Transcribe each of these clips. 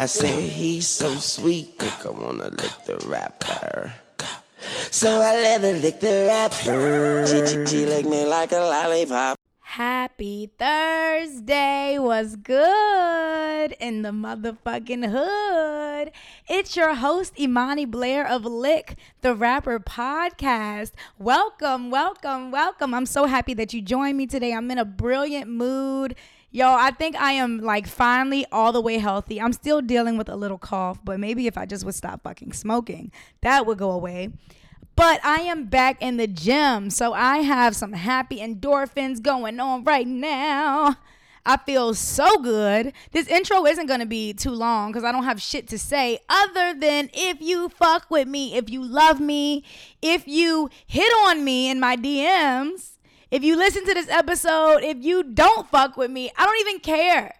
I say he's so sweet, I wanna lick the rapper. So I let her lick the rapper. She, she licked me like a lollipop. Happy Thursday was good in the motherfucking hood. It's your host, Imani Blair of Lick, the Rapper Podcast. Welcome, welcome, welcome. I'm so happy that you joined me today. I'm in a brilliant mood. Yo, I think I am like finally all the way healthy. I'm still dealing with a little cough, but maybe if I just would stop fucking smoking, that would go away. But I am back in the gym, so I have some happy endorphins going on right now. I feel so good. This intro isn't going to be too long because I don't have shit to say other than if you fuck with me, if you love me, if you hit on me in my DMs, if you listen to this episode, if you don't fuck with me, I don't even care.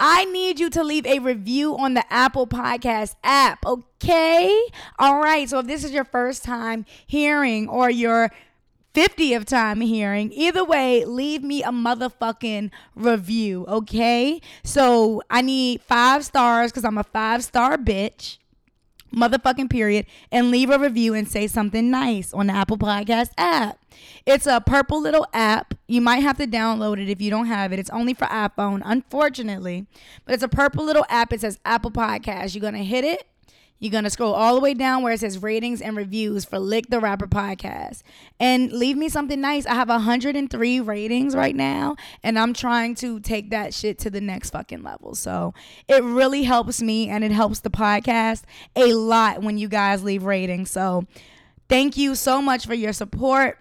I need you to leave a review on the Apple Podcast app, okay? All right. So if this is your first time hearing or your 50th time hearing, either way, leave me a motherfucking review, okay? So I need five stars because I'm a five star bitch motherfucking period and leave a review and say something nice on the Apple Podcast app. It's a purple little app. You might have to download it if you don't have it. It's only for iPhone, unfortunately. But it's a purple little app. It says Apple Podcast. You're going to hit it. You're going to scroll all the way down where it says ratings and reviews for Lick the Rapper podcast and leave me something nice. I have 103 ratings right now and I'm trying to take that shit to the next fucking level. So it really helps me and it helps the podcast a lot when you guys leave ratings. So thank you so much for your support.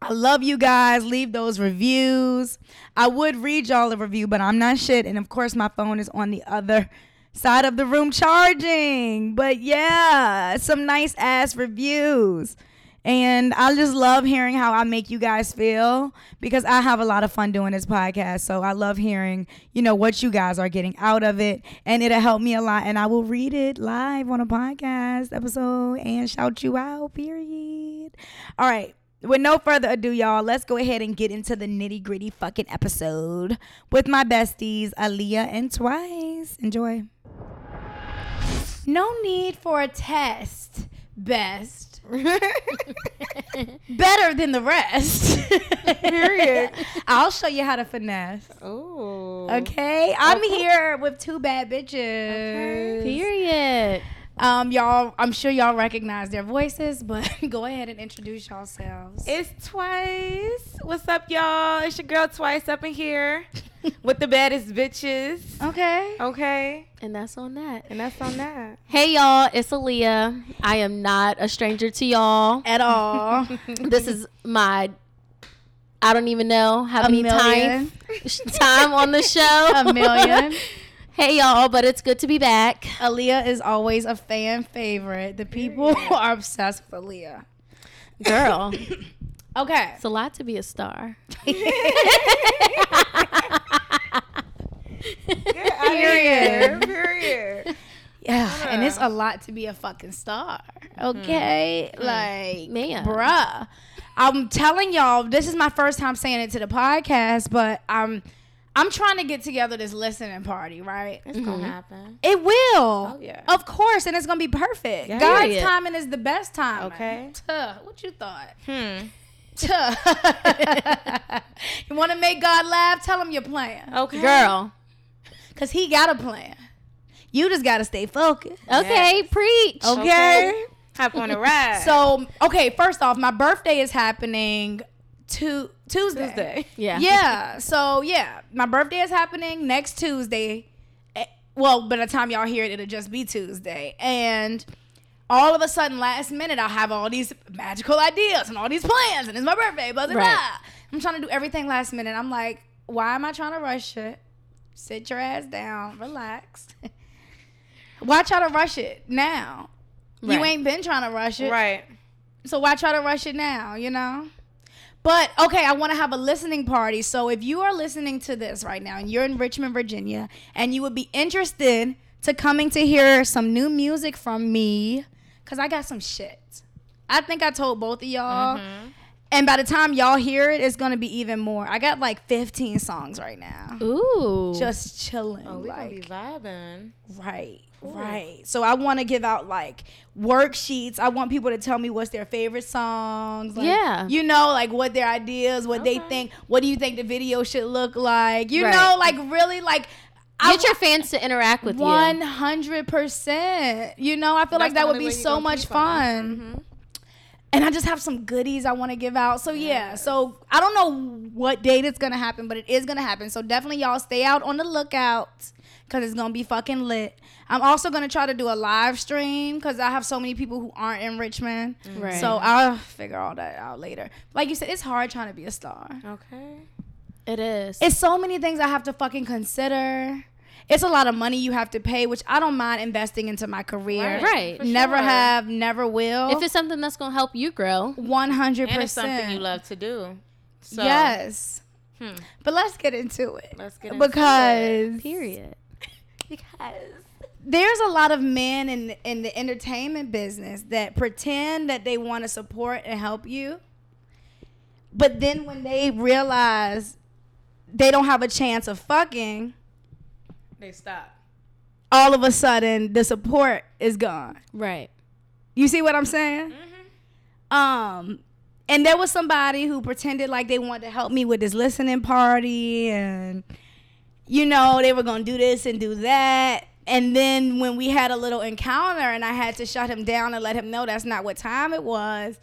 I love you guys. Leave those reviews. I would read y'all a review, but I'm not shit. And of course, my phone is on the other side of the room charging. But yeah, some nice ass reviews. And I just love hearing how I make you guys feel because I have a lot of fun doing this podcast. So I love hearing, you know, what you guys are getting out of it. And it'll help me a lot. And I will read it live on a podcast episode and shout you out, period. All right with no further ado, y'all, let's go ahead and get into the nitty gritty fucking episode with my besties, Aaliyah and Twice. Enjoy. No need for a test, best. Better than the rest. Period. I'll show you how to finesse. Oh. Okay. I'm okay. here with two bad bitches. Okay. Period. Um, y'all, I'm sure y'all recognize their voices, but go ahead and introduce yourselves. It's Twice. What's up, y'all? It's your girl Twice up in here with the baddest bitches. Okay. Okay. And that's on that. And that's on that. Hey, y'all. It's Aaliyah. I am not a stranger to y'all at all. this is my I don't even know how many times time on the show. A million. Hey y'all, but it's good to be back. Aaliyah is always a fan favorite. The people are obsessed with Aaliyah. Girl. okay. It's a lot to be a star. Period. Period. Yeah, and it's a lot to be a fucking star. Okay? Mm. Like, man. Bruh. I'm telling y'all, this is my first time saying it to the podcast, but I'm I'm trying to get together this listening party, right? It's mm-hmm. gonna happen. It will. Oh yeah. Of course, and it's gonna be perfect. Yeah, God's yeah. timing is the best time. Okay. Tuh, what you thought? Hmm. Tuh. you want to make God laugh? Tell him you're playing. Okay. Girl. Cause he got a plan. You just gotta stay focused. Okay, yes. preach. Okay. okay. Hop on a ride. So, okay, first off, my birthday is happening to Tuesday. Tuesday. Yeah. Yeah. So yeah, my birthday is happening next Tuesday. Eh, well, by the time y'all hear it, it'll just be Tuesday. And all of a sudden, last minute, I have all these magical ideas and all these plans, and it's my birthday, blah blah right. blah. I'm trying to do everything last minute. I'm like, why am I trying to rush it? Sit your ass down, relax. why try to rush it now? Right. You ain't been trying to rush it, right? So why try to rush it now? You know. But okay, I want to have a listening party. So if you are listening to this right now and you're in Richmond, Virginia, and you would be interested to coming to hear some new music from me, because I got some shit. I think I told both of y'all. Mm-hmm. And by the time y'all hear it, it's gonna be even more. I got like 15 songs right now, Ooh. just chilling. Oh, we gonna be vibing. right, right. So I want to give out like worksheets. I want people to tell me what's their favorite songs. like, Yeah. you know, like what their ideas, what they think. What do you think the video should look like? You Right. know, like really, like. I Get your fans to interact with one you. hundred percent. You know, I feel like That's the that would be so much fun. Mm-hmm. And I just have some goodies I want to give out. So yeah, so I don't know what date it's gonna happen, but it is gonna happen. So definitely y'all stay out on the lookout because it's gonna be fucking lit. I'm also gonna try to do a live stream because I have so many people who aren't in Richmond. Right. So I'll figure all that out later. Like you said, it's hard trying to be a star. Okay. It is. It's so many things I have to fucking consider. It's a lot of money you have to pay, which I don't mind investing into my career. Right. Right. Never sure. have, never will. if it's something that's gonna help you grow. one hundred And it's something you love to do. So, Yes. Hmm. But let's get into it. Let's get into because Period. Because there's a lot of men in in the entertainment business that pretend that they want to support and help you, but then when they realize they don't have a chance of fucking, They stop. all of a sudden the support is gone. Right. You see what I'm saying? Mhm. Um, and there was somebody who pretended like they wanted to help me with this listening party, and you know they were gonna do this and do that. And then when we had a little encounter, and I had to shut him down and let him know that's not what time it was,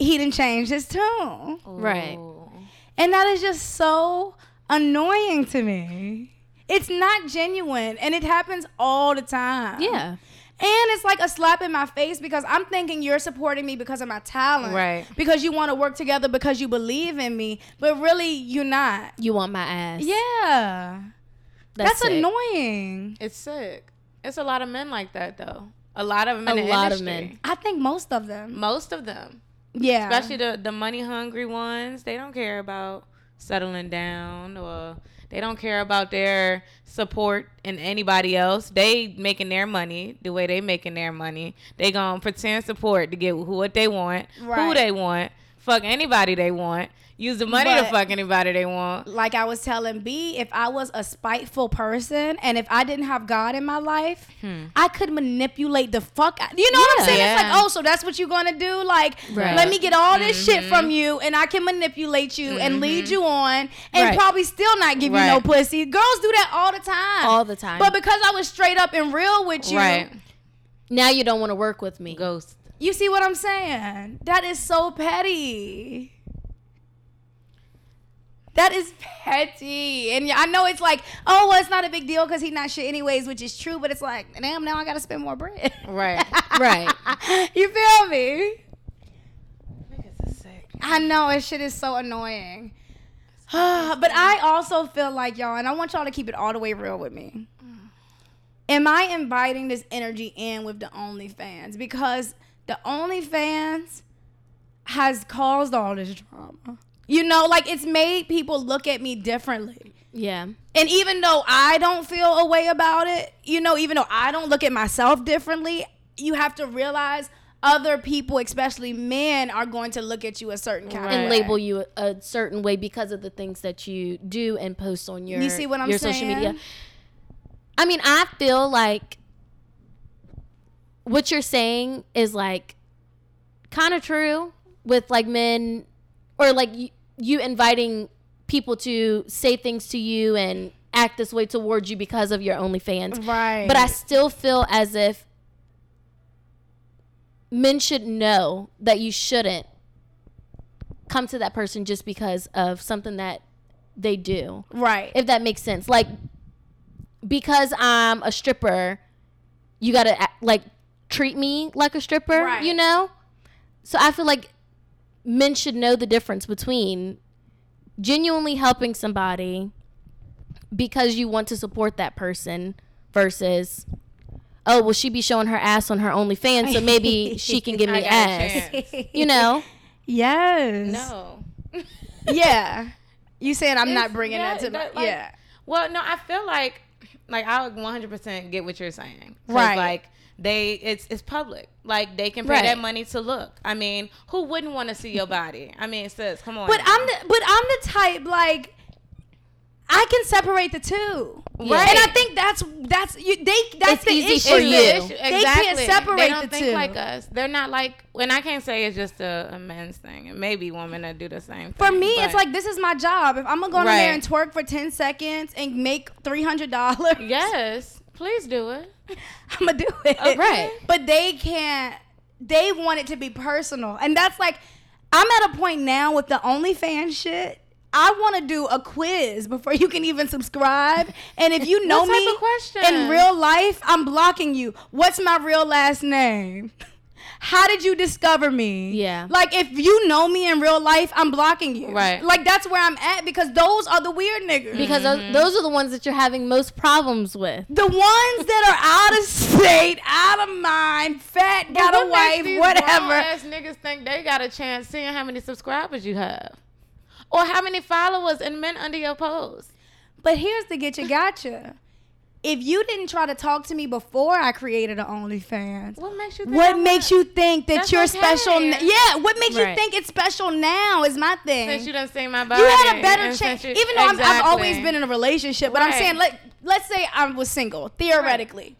he didn't change his tune, Right. Oh. And that is just so annoying to me. It's not genuine, and it happens all the time. Yeah. And it's like a slap in my face because I'm thinking you're supporting me because of my talent. Right. Because you want to work together because you believe in me. But really, you're not. You want my ass. Yeah. That's, sick. annoying. It's sick. It's a lot of men like that though. A lot of men. A the lot of men. I think most of them. Most of them. Yeah. Especially the the money hungry ones. They don't care about settling down or they don't care about their support and anybody else. They making their money the way they making their money. They gonna pretend support to get who what they want, who they want, fuck anybody they want, use the money to fuck anybody they want. like I was telling B, if I was a spiteful person and if I didn't have God in my life, I could manipulate the fuck out. You know what I'm Yeah. saying? It's Hmm. Like, oh, so that's what you're gonna do? Like, Right. let me get all this shit Mm-hmm. from you and I can manipulate you and lead you on and Right. probably still not give you no pussy. Girls do that all the time. All the time. But because I was straight up and real with you, Right. now you don't want to work with me. Ghost. you see what I'm saying? That is so petty. That is petty. And I know it's like, oh, well, it's not a big deal because he's not shit anyways, which is true, but it's like, damn, now I got to spend more bread. Right. Right. you feel me? Niggas is sick. I know, it shit is so annoying. but I also feel like, y'all, and I want y'all to keep it all the way real with me. Am I inviting this energy in with the OnlyFans? Because the OnlyFans has caused all this drama. You know, like it's made people look at me differently. Yeah. And even though I don't feel a way about it, you know, even though I don't look at myself differently, you have to realize other people, especially men, are going to look at you a certain kind And label you a, a certain way because of the things that you do and post on your You see what I'm your saying? social media. I mean, I feel like what you're saying is like kind of true with like men or like you, you inviting people to say things to you and act this way towards you because of your OnlyFans. Right. But I still feel as if men should know that you shouldn't come to that person just because of something that they do. Right. If that makes sense. Like because I'm a stripper, you got to like treat me like a stripper, Right. you know? So I feel like men should know the difference between genuinely helping somebody because you want to support that person versus oh well she be showing her ass on her OnlyFans so maybe she can give me got ass you know yes. No. Yeah. You saying I'm not bringing yeah, that to my like- yeah. Well, no, I feel like Like I would 100% get what you're saying Right. Like they, it's it's public. Like they can pay Right. that money to look. I mean, who wouldn't want to see your body? I mean, sis, come on. But now. I'm the but I'm the type like I can separate the two. Right. And I think that's that's you they that's It's the easy issue. for you. issue. They Exactly. can't separate They don't the think two. like us. They're not like. And I can't say it's just a, a men's thing. It may be women that do the same. For thing, me, it's like this is my job. If I'm gonna go in there and twerk for ten seconds and make three hundred dollars, yes, please do it. I'm gonna do it. Okay. Right. But they can't. They want it to be personal, and that's like, I'm at a point now with the OnlyFans shit. I want to do a quiz before you can even subscribe. And if you know me in real life, I'm blocking you. What's my real last name? How did you discover me? Yeah. Like if you know me in real life, I'm blocking you. Right. Like that's where I'm at because those are the weird niggas. Because Mm-hmm. those, those are the ones that you're having most problems with. the ones that are out of state, out of mind, fat, got But a wife, these whatever. grown-ass niggas think they got a chance seeing how many subscribers you have, or how many followers and men under your post. But here's the getcha gotcha. If you didn't try to talk to me before I created an OnlyFans, What makes you? Think what I makes want- you think that That's you're okay. special? n- yeah, what makes you think it's special now is my thing. Since you done seen my body, you had a better chance. Even though I'm, I've always been in a relationship, but I'm saying let let's say I was single theoretically,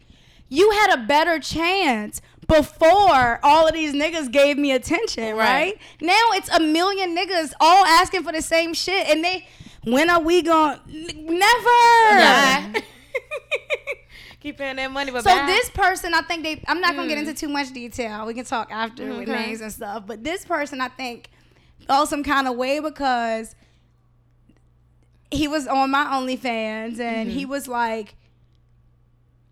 you had a better chance before all of these niggas gave me attention, right? Right. Now it's a million niggas all asking for the same shit, and they when are we going? Never. Nah. Keep paying that money, but So bye. this person, I think they. I'm not gonna get mm. into too much detail. We can talk after mm, with names and stuff. But this person, I think, felt some kind of way because he was on my OnlyFans and he mm-hmm. was like,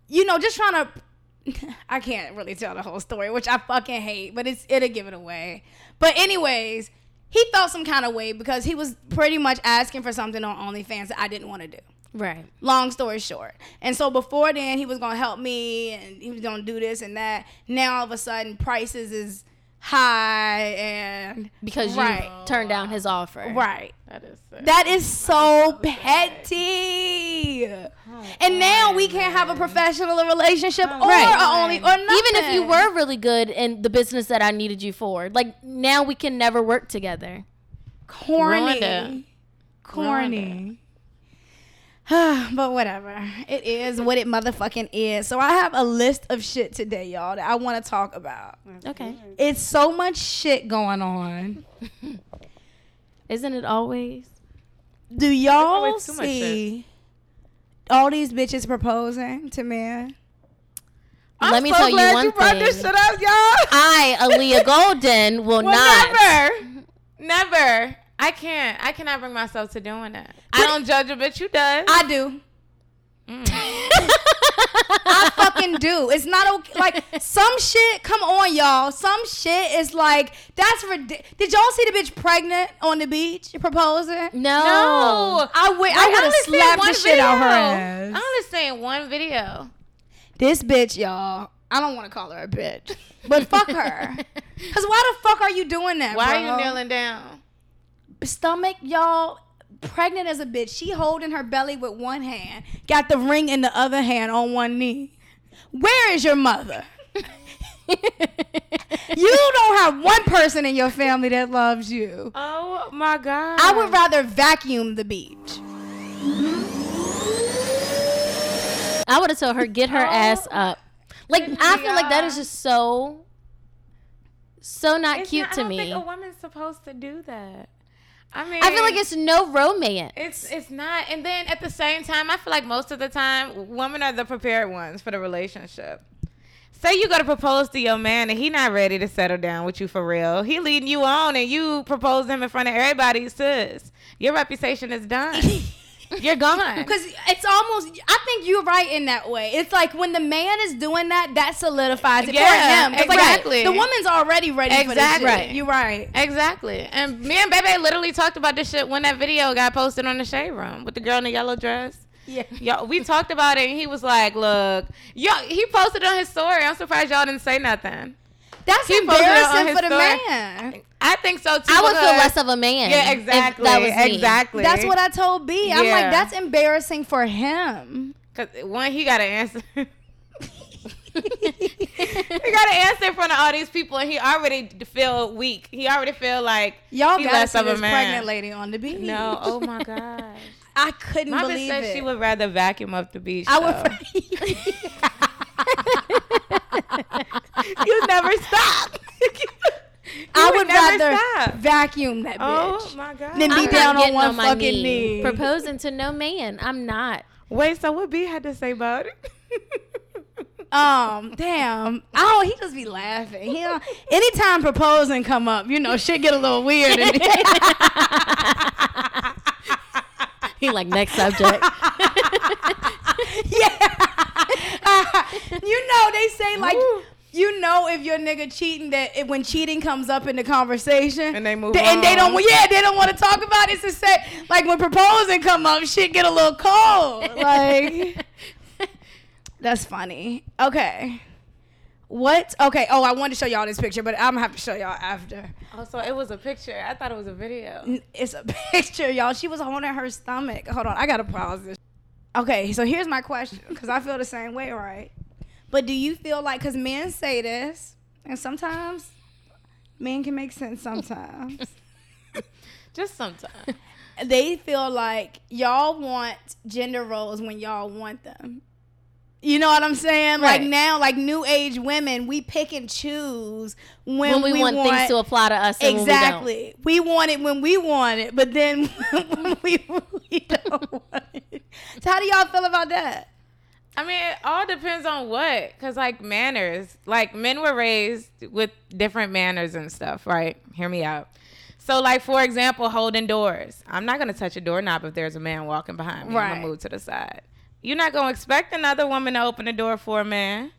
you know, just trying to. I can't really tell the whole story, which I fucking hate, but it's it'll give it away. But anyways, he felt some kind of way because he was pretty much asking for something on OnlyFans that I didn't want to do Right. long story short. And so before then, he was gonna help me and he was gonna do this and that. Now all of a sudden, prices is high and Because right, you turned down his offer. right. that is sick. That is so petty. And now we can't have a professional relationship or Right. a only or nothing. Even if you were really good in the business that I needed you for, like now we can never work together. corny, Rhonda. corny. but whatever. It is what it motherfucking is. So I have a list of shit today, y'all, that I want to talk about. Okay. It's so much shit going on. Isn't it always? Do y'all always see all these bitches proposing to men? I'm Let me so tell you glad one you brought this shit up, y'all. I, Aaliyah Golden, will Well, not. never, never. I can't. I cannot bring myself to doing that. I don't judge a bitch. You does. I do. Mm. I fucking do. It's not okay. Like some shit. Come on, y'all. Some shit is like that's ridiculous. Did y'all see the bitch pregnant on the beach proposing? No. no. I would. Like, I would have only seen slapped one the shit out her ass. I only seen one video. This bitch, y'all. I don't want to call her a bitch, but fuck her. Cause why the fuck are you doing that? Why bro? are you kneeling down? Stomach, y'all. Pregnant as a bitch. She holding her belly with one hand, got the ring in the other hand on one knee. Where is your mother? you don't have one person in your family that loves you. Oh my god. I would rather vacuum the beach. I would have told her get her Oh. ass up. Like I feel like that is just so, so not It's cute not- I to don't me. Think a woman's supposed to do that. I mean, I feel like it's no romance. It's it's not, and then at the same time, I feel like most of the time, women are the prepared ones for the relationship. Say you go to propose to your man and he not ready to settle down with you for real. He leading you on and you propose him in front of everybody. Sis, your reputation is done. You're gone. Because it's almost, I think you're right in that way. It's like when the man is doing that, that solidifies it Yeah, for him. It's exactly. like the woman's already ready for Exactly. this shit. You're right. Exactly. And me and Bebe literally talked about this shit when that video got posted on the shade room with the girl in the yellow dress. Yeah. Yo, we talked about it and he was like, look, yo, he posted on his story. I'm surprised y'all didn't say nothing. That's He posted it on embarrassing for the story. man. I think so too. I would feel less of a man. Yeah, exactly. that was me. Exactly. That's what I told B. I'm like, that's embarrassing for him. Cause one, he got to answer. he got to answer in front of all these people, and he already feel weak. He already feel like Y'all he less of a man. pregnant lady on the beach. No, oh my gosh. I couldn't Mama believe said it. she would rather vacuum up the beach. I though. would. you never stop. I would would rather stop. vacuum that oh bitch. my god. Then be I'm down on one on my fucking knee, knee. proposing to no man. I'm not. Wait, so what B had to say about it? Um, damn. Oh, he just be laughing. He don't, anytime proposing come up, you know, shit get a little weird. And He like next subject. yeah. you know, they say like Woo. you know if your nigga cheating that it, when cheating comes up in the conversation And they move and they don't on. yeah they don't want to talk about it. It's to say like when proposing come up, shit get a little cold. Like that's funny. Okay. What? Okay. Oh, I wanted to show y'all this picture, but I'm gonna have to show y'all after. Oh, so it was a picture. I thought it was a video. It's a picture, y'all. She was holding her stomach. Hold on, I gotta pause this. Okay, so here's my question, because I feel the same way, right? But do you feel like, because men say this, and sometimes men can make sense sometimes. Just sometimes. they feel like y'all want gender roles when y'all want them. You know what I'm saying? Like now, like new age women, we pick and choose when, when we, want, things to apply to us. And Exactly. We, want it when we want it, but then when we, we don't want it. So how do y'all feel about that? I mean, it all depends on what. Cause like manners, like men were raised with different manners and stuff, right? Hear me out. So like for example, holding doors. I'm not gonna touch a doorknob if there's a man walking behind me. I'm Right. gonna move to the side. You're not gonna expect another woman to open the door for a man.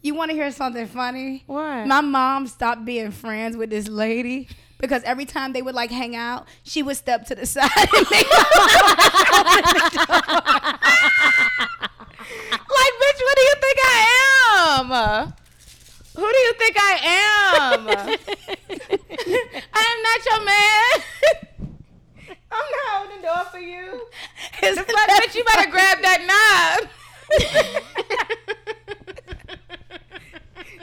You want to hear something funny? What? My mom stopped being friends with this lady because every time they would like hang out, she would step to the side and make Like, bitch, what do you think I am? Who do you think I am? I am not your man. I'm not holding the door for you. Isn't The fuck, bitch, you better grab that knob.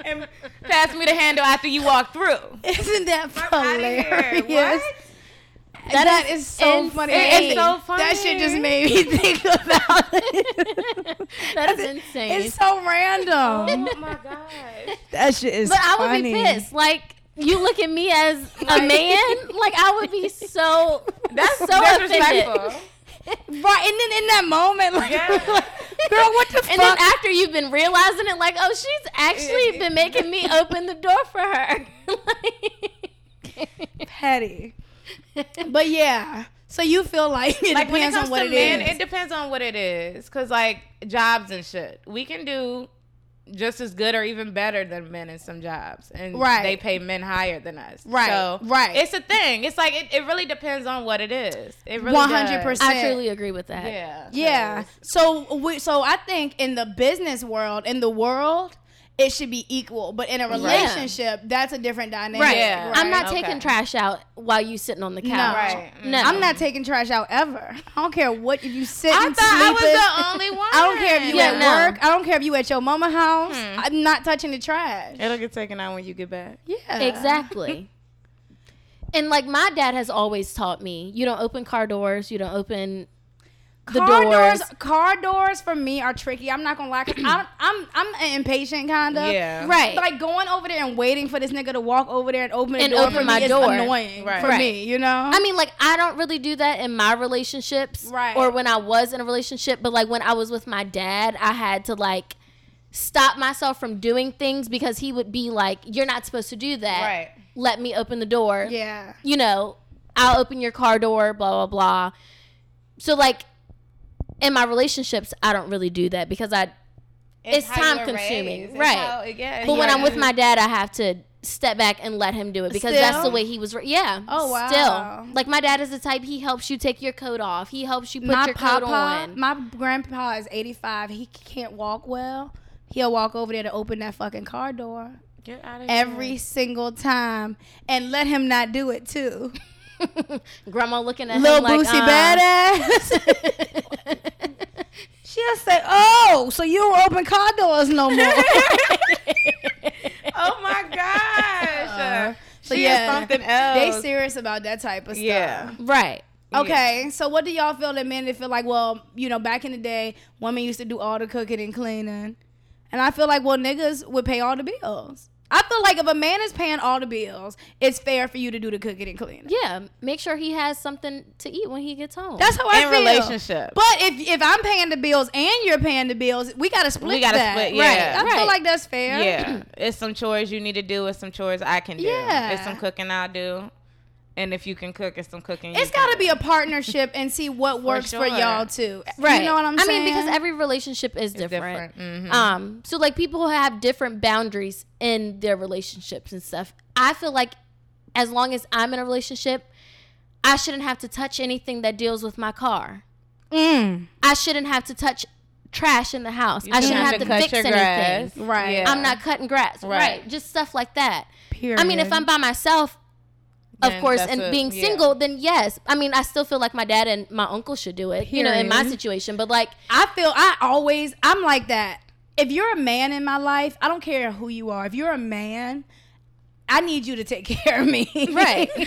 and pass me the handle after you walk through. Isn't that Fuck outta hilarious? What? That, That is, is so insane. funny. It's so That shit just funny. made me think about it. That is insane. It's so random. Oh my gosh. That shit is but I would funny. be pissed. Like you look at me as a man. Like I would be so That's so disrespectful. offended. Right, and then in that moment, like, Yeah. girl, what the And then after you've been realizing it, like, oh, she's actually been making me open the door for her. Petty. But yeah, so you feel like it like when it depends comes on what to it men, is. it depends on what it is. Cause like jobs and shit, we can do just as good or even better than men in some jobs, and Right. they pay men higher than us. Right, So right. It's a thing. It's like it, it really depends on what it is. It really 100%. I truly agree with that. Yeah. yeah. So we, so I think in the business world, in the world, it should be equal. But in a relationship, that's a different dynamic. Right. Yeah. I'm not Okay. taking trash out while you sitting on the couch. Right. No. I'm not taking trash out ever. I don't care what if you sit I and thought I was the only one. I don't care if you Yeah, at no. work. I don't care if you at your mama house. Hmm. I'm not touching the trash. It'll get taken out when you get back. Yeah. Exactly. and like my dad has always taught me, you don't open car doors, you don't open the car doors. doors. car doors for me are tricky. I'm not gonna lie. I'm, I'm, I'm an impatient kind of. Yeah. Right. Like going over there and waiting for this nigga to walk over there and open the And door open for my me door. is annoying Right. for Right. me. You know. I mean, like I don't really do that in my relationships, Right. Or when I was in a relationship, but like when I was with my dad, I had to like stop myself from doing things because he would be like, "You're not supposed to do that. Right. Let me open the door. yeah. You know, I'll open your car door. Blah blah blah." So like in my relationships, I don't really do that because I. It's how you time consuming, raised. Right. how- yeah, But when. I'm with my dad, I have to step back and let him do it because that's the way he was. ra- Yeah. Oh, wow. Still, like my dad is the type. He helps you take your coat off. He helps you put my your coat papa, on. my grandpa is 85. He can't walk well. He'll walk over there to open that fucking car door Get out of every single time and let him not do it too. Grandma looking at Little him like, Boosie uh, badass. She'll say, "Oh, so you don't open car doors no more." oh my gosh. Uh, so she yeah, something else. They serious about that type of stuff. Yeah. Right. Okay, so what do y'all feel that men that feel like, well, you know, back in the day, women used to do all the cooking and cleaning, and I feel like, well, niggas would pay all the bills. I feel like if a man is paying all the bills, it's fair for you to do the cooking and cleaning. Yeah. Make sure he has something to eat when he gets home. That's how I In feel. relationship. But if if I'm paying the bills and you're paying the bills, we gotta split. We gotta that. split, Right. yeah. I feel like that's fair. Yeah, it's some chores you need to do. It's some chores I can do. Yeah. It's some cooking I'll do. And if you can cook, it's some cooking. It's got to be a partnership and see what works for, y'all too. Right. You know what I'm I saying? mean, because every relationship is different. different. Mhm. Um, so like people have different boundaries in their relationships and stuff. I feel like as long as I'm in a relationship, I shouldn't have to touch anything that deals with my car. Mm. I shouldn't have to touch trash in the house. You I shouldn't have have to cut fix anything. grass. Right. Yeah. I'm not cutting grass. Right. Right. Just stuff like that. Period. I mean, if I'm by myself, of course, and a- being yeah. single, then yes. I mean, I still feel like my dad and my uncle should do it, you know, in my situation. But like, I feel I always I'm like that. If you're a man in my life, I don't care who you are. If you're a man, I need you to take care of me. right.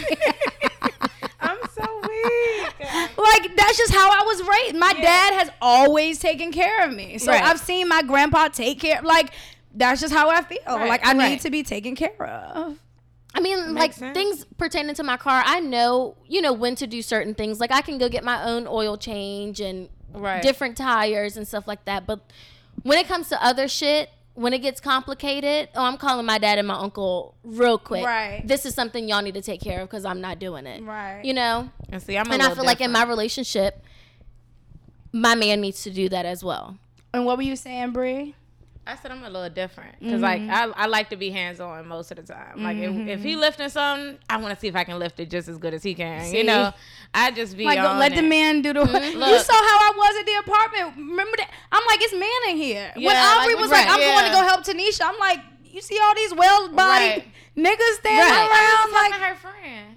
I'm so weak. like that's just how I was raised. My dad has always taken care of me. So Right. I've seen my grandpa take care like that's just how I feel. Right, Like I need to be taken care of. I mean, like sense. things pertaining to my car, I know, you know, when to do certain things. Like I can go get my own oil change and Right. different tires and stuff like that. But when it comes to other shit, when it gets complicated, oh, I'm calling my dad and my uncle real quick. Right. This is something y'all need to take care of because I'm not doing it. Right. You know? And see, I'm and I feel like in my relationship, my man needs to do that as well. And what were you saying, Brie? I said I'm a little different because like mm-hmm. I, I like to be hands on most of the time. Like if, if he mm-hmm. lifting something, I want to see if I can lift it just as good as he can. See? You know, I just be Like let the man do the mm-hmm. You Look. saw how I was at the apartment. Remember that? I'm like, it's man in here. when Yeah, Aubrey like, was right, like, I'm going to go help Tanisha, I'm like, you see all these well bodied Right. niggas standing Right. around like her friend.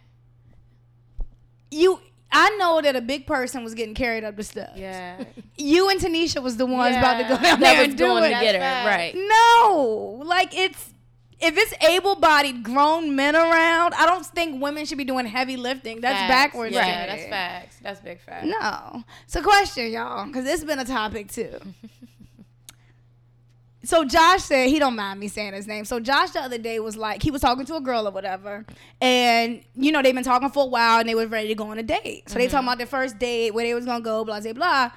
you I know that a big person was getting carried up the steps. Yeah, You and Tanisha was the ones about to go down That there was and do to it. get her. facts. Right. No, like it's if it's able-bodied grown men around, I don't think women should be doing heavy lifting. That's Facts. backwards. Yeah, to that's facts. That's big facts. No. So question, y'all, because it's been a topic too. so Josh said he don't mind me saying his name. So Josh the other day was like he was talking to a girl or whatever, and you know they've been talking for a while and they was ready to go on a date. So they talking mm-hmm. about their first date, where they was gonna go, blah blah blah.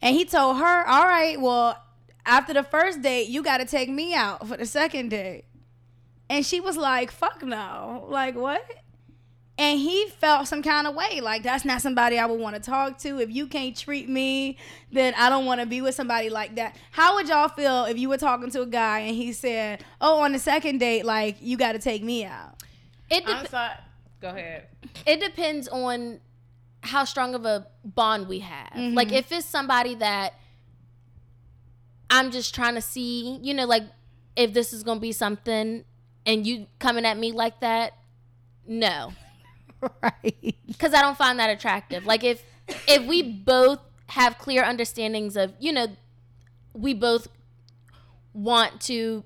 And he told her, "All right, well, after the first date, you got to take me out for the second date." And she was like, "Fuck no, like what?" And he felt some kind of way like that's not somebody i would want to talk to if you can't treat me then i don't want to be with somebody like that how would y'all feel if you were talking to a guy and he said oh on the second date like you got to take me out It I'm sorry. Go ahead. it depends on how strong of a bond we have. Mm-hmm. Like if it's somebody that I'm just trying to see, you know, like if this is gonna be something and you coming at me like that, no. right Because I don't find that attractive. Like if if we both have clear understandings of, you know, we both want to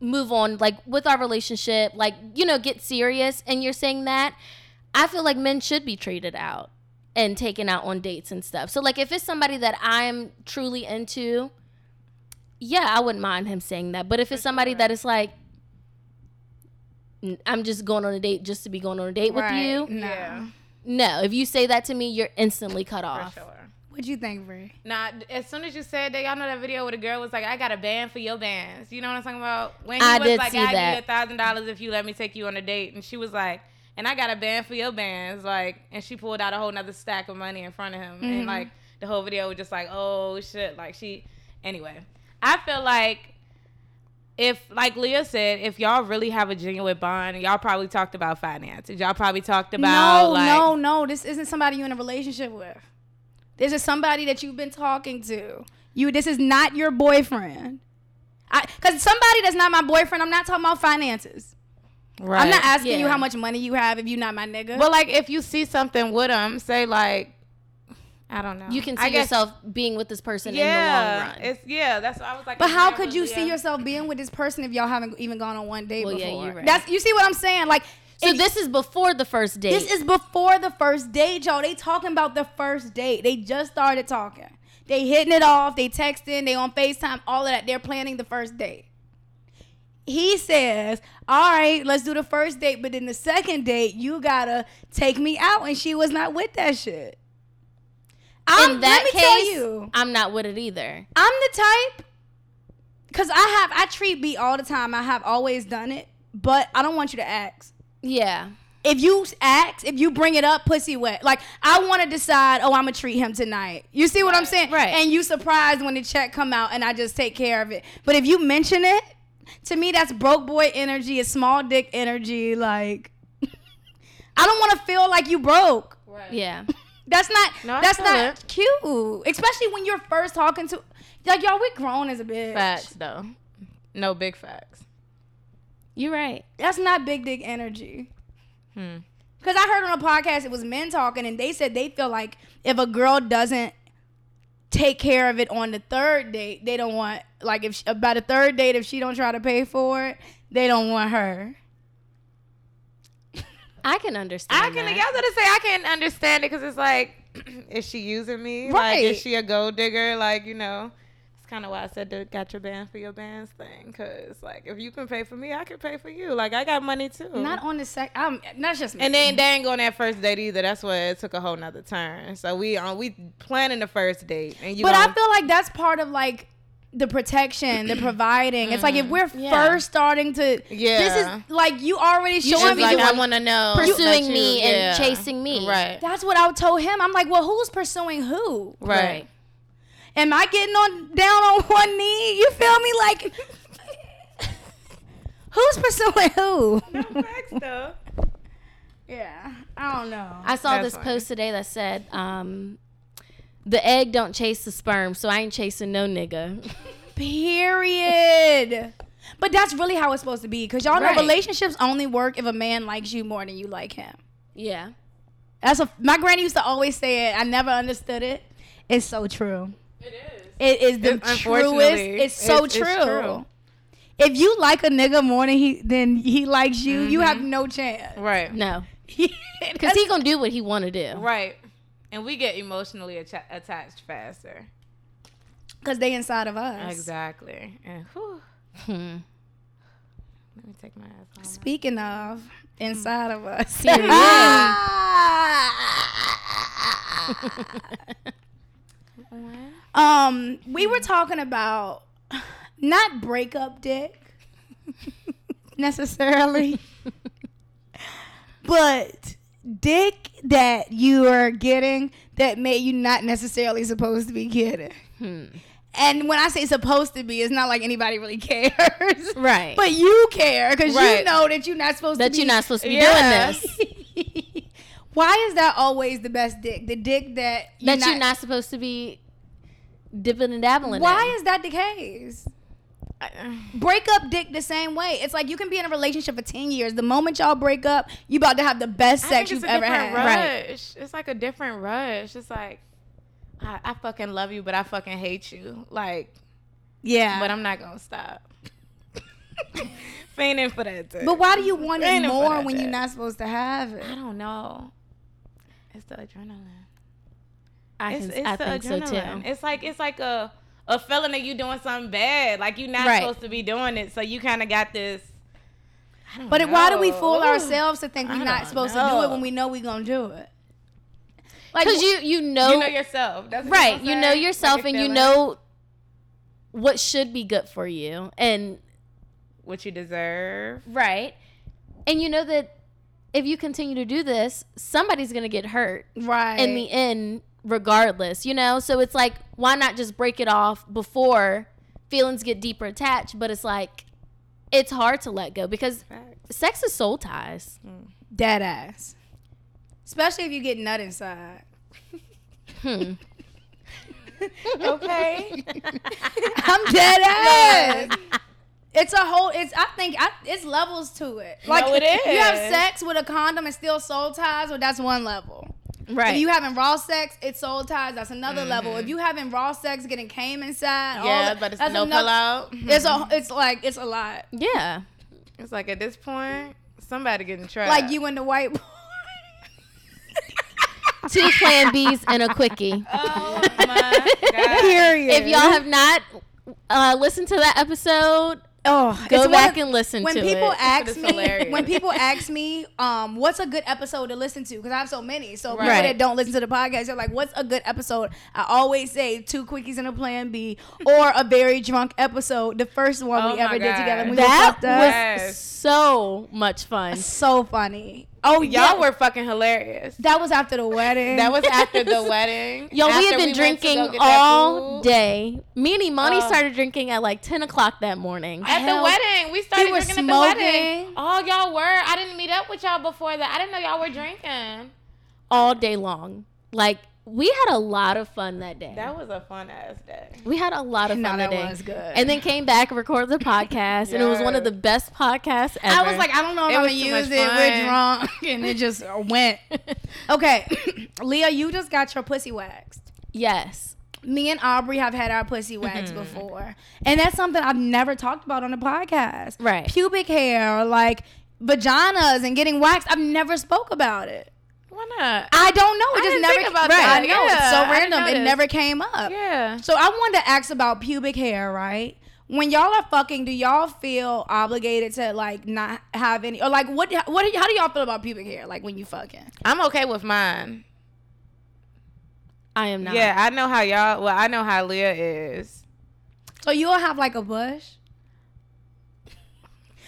move on like with our relationship, like, you know, get serious and you're saying that, I feel like men should be treated out and taken out on dates and stuff. So like if it's somebody that I'm truly into, yeah, I wouldn't mind him saying that. But if it's somebody that is like "N- I'm just going on a date just to be going on a date with you. no Yeah. No, if you say that to me, you're instantly cut For off. sure. what you think Brie? Nah, as soon as you said that, y'all know that video where the girl was like, "I got a band for your bands." You know what I'm talking about? When he I was did like, see "I give that. you a thousand dollars if you let me take you on a date," and she was like, "And I got a band for your bands," like, and she pulled out a whole nother stack of money in front of him, Mm-hmm. and like the whole video was just like, "Oh shit!" Like she, anyway, I feel like. If, like Leah said, if y'all really have a genuine bond, y'all probably talked about finances. Y'all probably talked about no like, no no. This isn't somebody you're in a relationship with. This is somebody that you've been talking to. You this is not your boyfriend. I, because somebody that's not my boyfriend i'm not talking about finances. Right. i'm not asking you how much money you have if you're not my nigga. But like, if you see something with them, say like, I don't know. You can see guess- yourself being with this person Yeah, in the long run. it's yeah. That's what I was like. But how could you really see yourself being with this person if y'all haven't even gone on one date Well, yeah, before? you're right. That's you see what I'm saying? Like, so if- this is before the first date. This is before the first date, y'all. They talking about the first date. They just started talking. They hitting it off. They texting. They on Facetime. All of that. They're planning the first date. He says, "All right, let's do the first date, but then the second date, you gotta take me out." And she was not with that shit. I'm, in that case, you, I'm not with it either. I'm the type because I have I treat B all the time. I have always done it, but I don't want you to ask Yeah. if you ask, if you bring it up, pussy wet. Like I want to decide. Oh, I'm gonna treat him tonight. You see what I'm saying? right. And you surprised when the check come out, and I just take care of it. But if you mention it, to me that's broke boy energy. It's small dick energy. Like I don't want to feel like you broke. Right. Yeah. That's not. No, that's not it. cute. Especially when you're first talking to. Like y'all, we grown as a bitch. facts though? No big facts. You're right. That's not big dick energy. Hmm. Because I heard on a podcast it was men talking, and they said they feel like if a girl doesn't take care of it on the third date, they don't want like if she, about a third date if she don't try to pay for it, they don't want her. I can understand. I can. that. I was gonna say I can't understand it because it's like, is she using me? Like, Right. is she a gold digger? Like, you know, it's kind of why I said the got your band for your bands thing. Because like, if you can pay for me, I can pay for you. Like, I got money too. Not on the sec. I'm. That's just me. and then they ain't going that first date either. That's why it took a whole nother turn. So we on we planning the first date, and you. but I feel like that's part of like the protection, the providing. It's like if we're Yeah. first starting to. yeah, This is like you already showing just me like you I want want to know pursuing you- me yeah. and chasing me. Right. That's what I told him. I'm like, well, who's pursuing who? Right. Am I getting on down on one knee? You feel me? Like, who's pursuing who? No facts though. yeah, I don't know. I saw That's this funny. post today that said, um, "The egg don't chase the sperm, so I ain't chasing no nigga." Period. But that's really how it's supposed to be, cause y'all Right. know relationships only work if a man likes you more than you like him. yeah. That's a my granny used to always say it. I never understood it. It's so true. It is. It is the It- truest. It's so it's- true. it's true. If you like a nigga more than he than he likes you, you have mm-hmm. no chance. Right. No, because he gonna do what he want to do. Right. And we get emotionally atta- attached faster. because they inside of us. Exactly. And whew, Hmm. let me take my ass home. Speaking of inside of us, um, we were talking about not breakup dick necessarily, but dick that you are getting that may you not necessarily supposed to be getting. Hmm. And when I say supposed to be, it's not like anybody really cares. Right. But you care because you know that you're not supposed that to be you're not supposed to be Yeah. doing this. Why is that always the best dick? The dick that you're that you're not supposed to be dipping and dabbling. Why in. is that the case? Break up dick the same way. It's like you can be in a relationship for 10 years. The moment y'all break up, you about to have the best sex you've ever had. rush. It's like a different rush. It's like I, I fucking love you, but I fucking hate you. Like, Yeah. but I'm not gonna stop. Fainting for that. Too. But why do you want it more when at you're not supposed to have it? I don't know. It's the adrenaline. I, It's, can, it's I the think so too. It's like it's like a a feeling that you doing something bad. Like you're not Right. supposed to be doing it. So you kind of got this. I don't But why do we fool Ooh. ourselves to think we're not don't supposed to do it when we know we're going to do it? Like, Because you you know, You know yourself. That's what right. You know yourself Like and you know what should be good for you and what you deserve. right and you know that if you continue to do this somebody's gonna get hurt right. in the end regardless you know so it's like why not just break it off before feelings get deeper attached but it's like it's hard to let go because Facts. sex is soul ties Dead ass. Especially if you get nut inside. hmm. Okay. I'm dead ass. It's a whole. It's. I think. I, it's levels to it. Like No, it You have sex with a condom and still soul ties, or that's one level. Right. If you having raw sex, it's soul ties. That's another level. If you having raw sex, getting came inside, Yeah, that- but it's no another- pillow. It's a. It's like it's a lot. Yeah. It's like at this point, somebody getting trapped. Like you and the white boy. Two Plan Bs and a quickie. Oh my god. Period. If y'all have not uh, listened to that episode, oh, go back of- and listen when to people it. ask me when people ask me um what's a good episode to listen to because i have so many so people Right. that don't listen to the podcast they're like what's a good episode i always say two quickies and a plan b or a very drunk episode the first one Oh we ever did together we that were fucked up. was so much fun. so funny oh Y'all yeah were fucking hilarious. that was after the wedding That was after the wedding. Yo, we had been to drinking go get that all day. Me and Imani started drinking at like 10 o'clock that morning. At Hell, the wedding, we started we drinking at the wedding. smoking. Oh, y'all were. I didn't meet up with y'all before that. I didn't know y'all were drinking. all day long. Like, we had a lot of fun that day. That was a fun ass day. we had a lot of No, fun that that day. was good. And then came back, recorded the podcast, and it was one of the best podcasts ever. I was like, I don't know if It I'm gonna use much it. We're drunk, and it just went. Okay, Leah, you just got your pussy waxed. yes. Me and Aubrey have had our pussy waxed mm-hmm. before, and that's something I've never talked about on the podcast. Right. Pubic hair, like vaginas, and getting waxed. I've never spoke about it. Why not? I don't know. It I just didn't never. think about right, that. I know Yeah, it's so random. It never came up. Yeah. So I wanted to ask about pubic hair, right? When y'all are fucking, do y'all feel obligated to like not have any, or like what? What? How do y'all feel about pubic hair? Like when you fucking? I'm okay with mine. I am not. Yeah, I know how y'all. Well, I know how Leah is. So you'll have like a bush?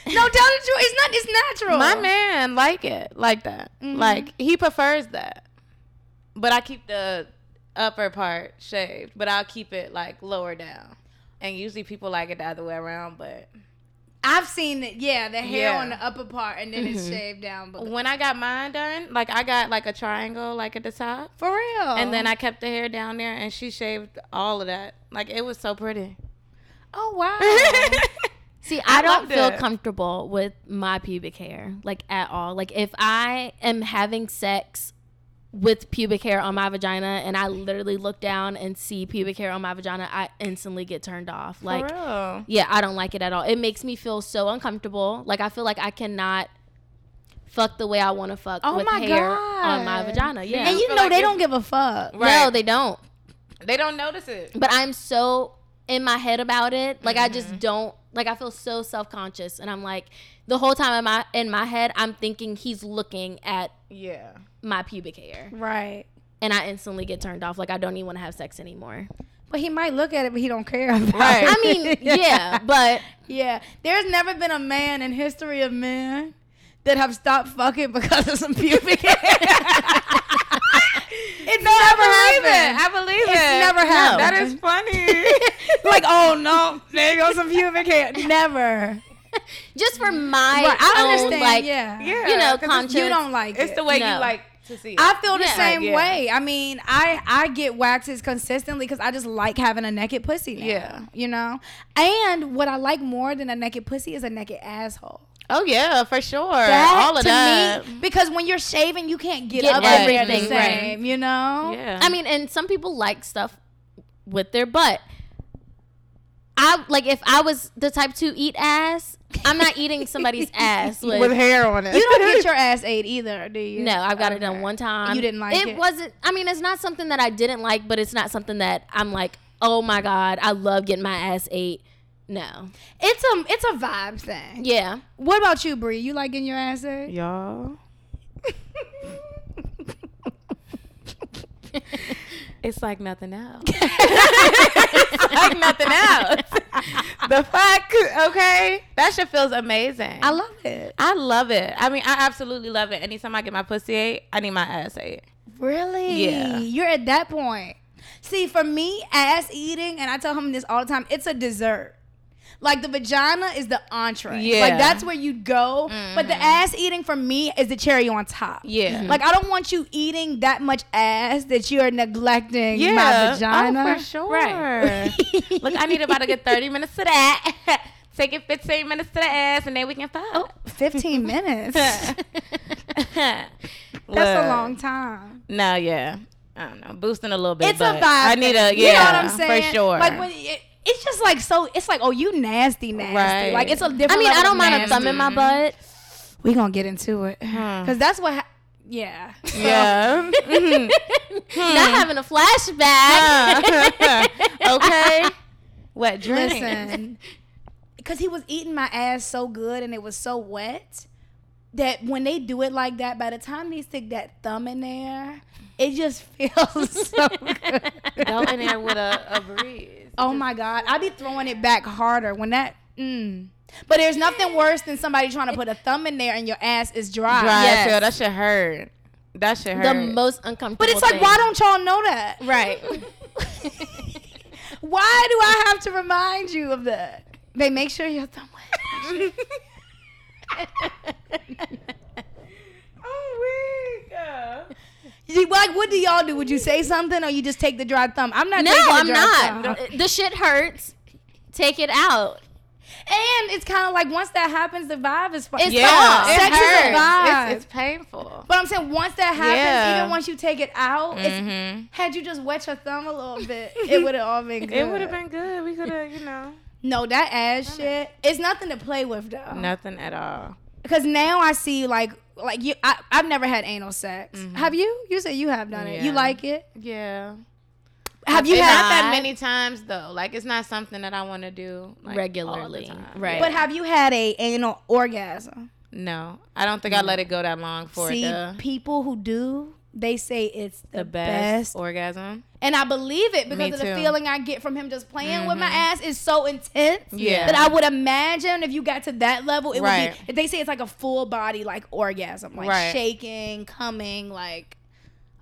No, tell the truth. It's not. It's natural. My man like it like that. Mhm. Like he prefers that. But I keep the upper part shaved, but I'll keep it like lower down. And usually people like it the other way around, but I've seen it. Yeah, the hair Yeah. on the upper part, and then it's shaved down. But when I got mine done, like I got like a triangle like at the top. for real. And then I kept the hair down there and she shaved all of that. Like it was so pretty. Oh wow. See, I, I don't feel it. comfortable with my pubic hair, like at all. Like if I am having sex with pubic hair on my vagina and I literally look down and see pubic hair on my vagina, I instantly get turned off. Like real. yeah, I don't like it at all. It makes me feel so uncomfortable. Like I feel like I cannot fuck the way I want to fuck Oh with my hair on my vagina. Yeah. and you feel know like they don't give a fuck. No, they don't. They don't notice it. But I'm so in my head about it. Like I Mm-hmm. just don't like I feel so self-conscious and I'm like the whole time in my in my head I'm thinking he's looking at Yeah. my pubic hair Right. and I instantly get turned off like I don't even want to have sex anymore. But he might look at it, but he don't care about Right. it. I mean, yeah, but Yeah, there's never been a man in history of men that have stopped fucking because of some pubic hair. it's never happened. I believe it. It's it. never happened. That is funny. like, oh no, there goes some pubic hair. Never. just for my Right, I own, understand. like yeah, yeah. you know, 'cause it's- conscience. you don't like It's it. the way No. you like to see it. I feel the Yeah. same Yeah. way. I mean, I I get waxes consistently because I just like having a naked pussy. Now, Yeah. you know. And what I like more than a naked pussy is a naked asshole. Oh yeah, for sure. That All of to that. me, because when you're shaving, you can't get, Get up and they're the same. right. You know. yeah. I mean, and some people like stuff with their butt. I like if I was the type to eat ass, I'm not eating somebody's ass with, with hair on it. You don't get your ass ate either, do you? No, I've got it done one time. You didn't like it? It wasn't. I mean, it's not something that I didn't like, but it's not something that I'm like, oh my god, I love getting my ass ate. No. It's a it's a vibe thing. Yeah. What about you, Bree? You like getting your ass ate? Y'all. it's like nothing else. it's like nothing else. the fuck, okay? That shit feels amazing. I love it. I love it. I mean, I absolutely love it. Anytime I get my pussy ate, I need my ass ate. Really? Yeah. You're at that point. See, for me, ass eating, and I tell him this all the time, it's a dessert. Like the vagina is the entree. Yeah. Like that's where you go. But the mm-hmm. ass eating for me is the cherry on top. Yeah. Mm-hmm. Like I don't want you eating that much ass that you're neglecting Yeah, my vagina. Oh, for sure. Right. Look, I need about a good 30 minutes to that. Take it 15 minutes to the ass, and then we can fuck. Oh, 15 minutes. That's Look. a long time. No, yeah. I don't know. Boosting a little bit. It's a vibe. I need a yeah. You know what I'm saying? For sure. Like when it, it's just like so. It's like oh, you nasty, nasty. Right. Like it's a different. I mean, I don't mind a thumb in my butt. We gonna get into it Hmm. because that's what. Ha- yeah. yeah. Not having a flashback. okay. Wet dreams. Listen, because he was eating my ass so good and it was so wet that when they do it like that, by the time they stick that thumb in there, it just feels so good. Go in there with a, a breeze. Oh my god, I be throwing it back harder when that. Mm. But there's nothing worse than somebody trying to put a thumb in there and your ass is dry. Dry Yes. as. That should hurt. That should hurt. the most uncomfortable. But it's like, thing. why don't y'all know that? right? Why do I have to remind you of that? They make sure your thumb wet. Oh, weak. Uh, You- like, what do y'all do? Would you say something or you just take the dry thumb? I'm not. no, taking the I'm dry not. thumb. The shit hurts. Take it out. And it's kind of like once that happens, the vibe is fun. It's Yeah, fun. it Sex is a hurts. vibe. It's, it's painful. But I'm saying once that happens, Yeah. even once you take it out, it's, Mhm. had you just wet your thumb a little bit, it would have all been good. It would have been good. We could have, you know, No, that ass shit. It's nothing to play with though. nothing at all. Because now I see like like you. I, I've never had anal sex. Mm-hmm. Have you? You said you have done it. You like it? Yeah. Have you it's had? not that many times though. Like it's not something that I want to do like, Regularly. Right. But have you had a anal orgasm? No, I don't think I let it go that long for See, it to people who do, they say it's the, the best. best, orgasm. And I believe it because Me of the too. feeling I get from him just playing with my mm-hmm. ass is so intense Yeah. that I would imagine if you got to that level, it Right. would be. If they say it's like a full body like orgasm, like Right. shaking, coming, like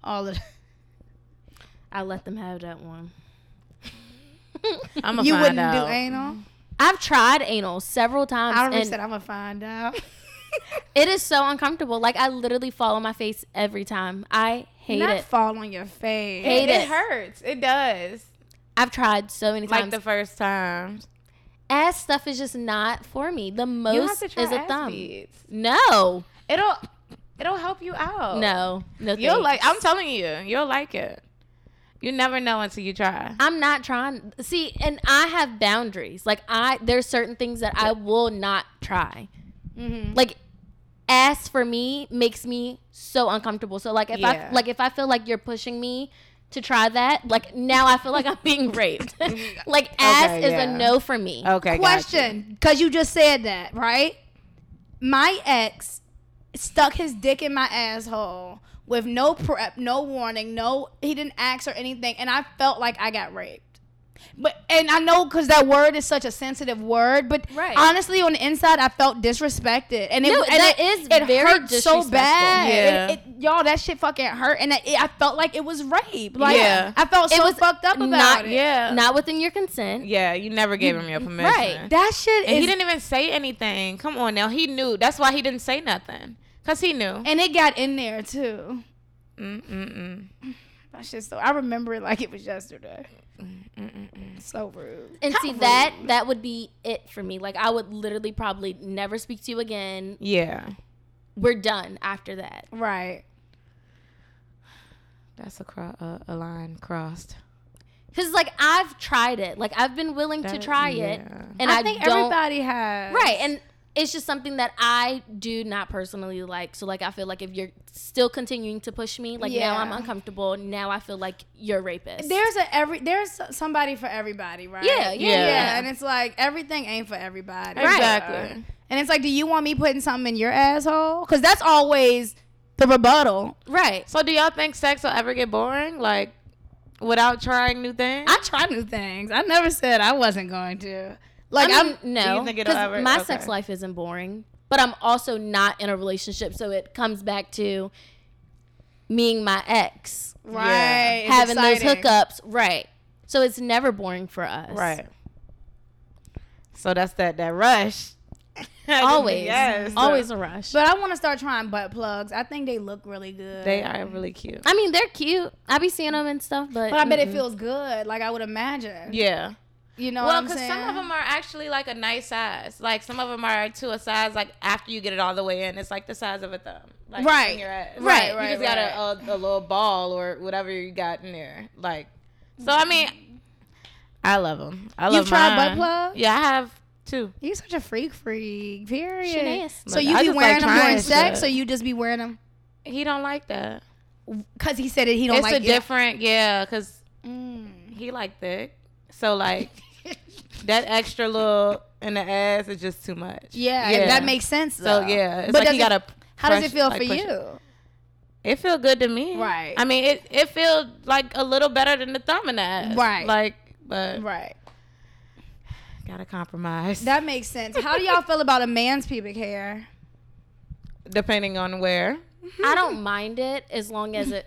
all of. I let them have that one. I'm gonna You find wouldn't out. do anal. I've tried anal several times, I already and said I'm gonna find out. It is so uncomfortable. Like I literally fall on my face every time. I hate Not it. fall on your face. Hate it, it. hurts. It does. I've tried so many times. Like the first time. ass stuff is just not for me. The You have most to try is a thumb. beads. No, It'll it'll help you out. no, no. You'll like. I'm telling you, you'll like it. You never know until you try. I'm not trying. See, and I have boundaries. Like I, there's certain things that I will not try. Mm-hmm. Like ass for me makes me so uncomfortable. So like if Yeah. I like if I feel like you're pushing me to try that, like now I feel like I'm being raped. like ass Okay, is yeah. a no for me. Okay. Question, because you just said that, right? My ex stuck his dick in my asshole with no prep, no warning, no, he didn't ask or anything, and I felt like I got raped. But and I know because that word is such a sensitive word, but Right. honestly, on the inside, I felt disrespected, and it No, and that it, is it very hurt so bad. Yeah. It- it- y'all, that shit fucking hurt, and it, I felt like it was rape. Like Yeah. I felt It so was fucked up about not- it. Yeah. Not within your consent. Yeah. You never gave him your permission. right. That shit And is he didn't even say anything. Come on now. He knew. That's why he didn't say nothing. Cause he knew. And it got in there too. Mm-mm-mm. That's just so I remember it like it was yesterday. So rude. And see that that would be it for me. Like I would literally probably never speak to you again. Yeah. We're done after that. Right. That's a cro- uh, a line crossed. Cause like I've tried it. Like I've been willing to That- try it, yeah. and I, I, think don't. everybody has. Right, and it's just something that I do not personally like. So like I feel like if you're still continuing to push me, like now I'm uncomfortable. Now I feel like you're a rapist. there's a every there's somebody for everybody, right? Yeah, yeah, yeah. And it's like everything ain't for everybody. Right. Exactly. Uh, and it's like, do you want me putting something in your asshole? Because that's always the rebuttal. right. So do y'all think sex will ever get boring? Like without trying new things? I try new things. I never said I wasn't going to. Like I mean, I'm. no, you think it'll 'cause ever- my okay. sex life isn't boring, but I'm also not in a relationship, so it comes back to me and my ex Right. It's having those hookups, right? So it's never boring for us, right. So that's that that rush. Always, yes. always a rush. But I want to start trying butt plugs. I think they look really good. They are really cute. I mean, they're cute. I be seeing them and stuff, but But I bet it mm-mm. feels good. Like I would imagine. Yeah. You know well, because some of them are actually like a nice size. Like some of them are to a size like after you get it all the way in, it's like the size of a thumb. Like Right. your ass. Right, You right, just got a, a, a little ball or whatever you got in there. Like, so I mean, I love them. I love You've tried butt plugs? Yeah, I have too. You such a freak freak. Period. So you I be wearing like them during sex, or you just be wearing them He don't like that. because he said it. He don't it's like a it. different, yeah, because Mm. he like thick. So like that extra little in the ass is just too much. Yeah, that makes sense. So yeah, it's But like does you it- gotta. How does it feel like, for push it. you? It feel good to me. Right. I mean, it it feels like a little better than the thumb in the ass. Right. Like, but Right. gotta compromise. That makes sense. How do y'all feel about a man's pubic hair? depending on where. I don't mind it as long as it,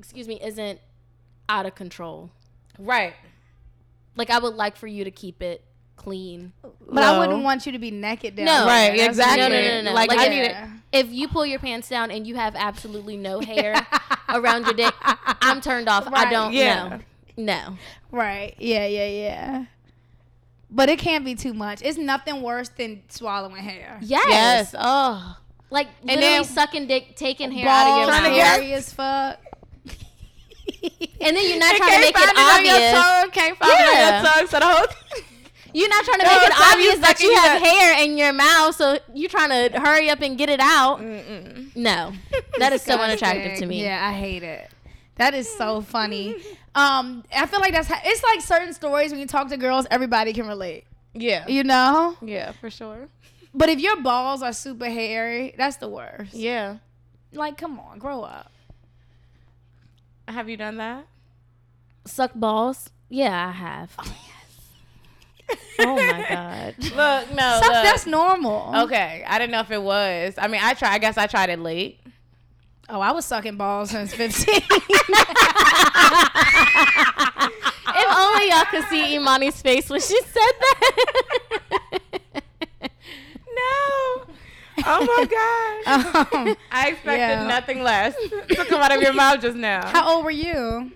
excuse me, isn't out of control. Right. Like I would like for you to keep it clean. But I wouldn't want you to be naked down. No. there. Right, That's exactly. No, no, no, no. Like, Like, I if- need it. If you pull your pants down and you have absolutely no hair around your dick, I'm turned off. I don't Yeah. know. No. Right. Yeah, yeah, yeah. But it can't be too much. It's nothing worse than swallowing hair. Yes. Yes. Oh. Like And literally then- sucking dick, taking hair out of your trying to mouth. get- hairy as fuck. And then you're not trying to make it find on your obvious. tongue. Can't find it on Yeah. your tongue. So the whole. You're not trying to make it obvious that you have hair in your mouth, so you're trying to hurry up and get it out. Mm-mm. No, that is so unattractive to me. Yeah, I hate it. That is so funny. Um, I feel like that's how, it's like certain stories when you talk to girls, everybody can relate. Yeah. You know. Yeah, for sure. But if your balls are super hairy, that's the worst. Yeah. Like, come on, grow up. Have you done that? Suck balls? Yeah, I have. Oh, oh my god. Look, no. Suck, look. that's normal. Okay, I didn't know if it was. I mean, I try. I guess I tried it late. Oh, I was sucking balls since 15. If only y'all could see Imani's face when she said that. No. Oh my god. um, I expected Yeah. nothing less to come out of your mouth just now. how old were you?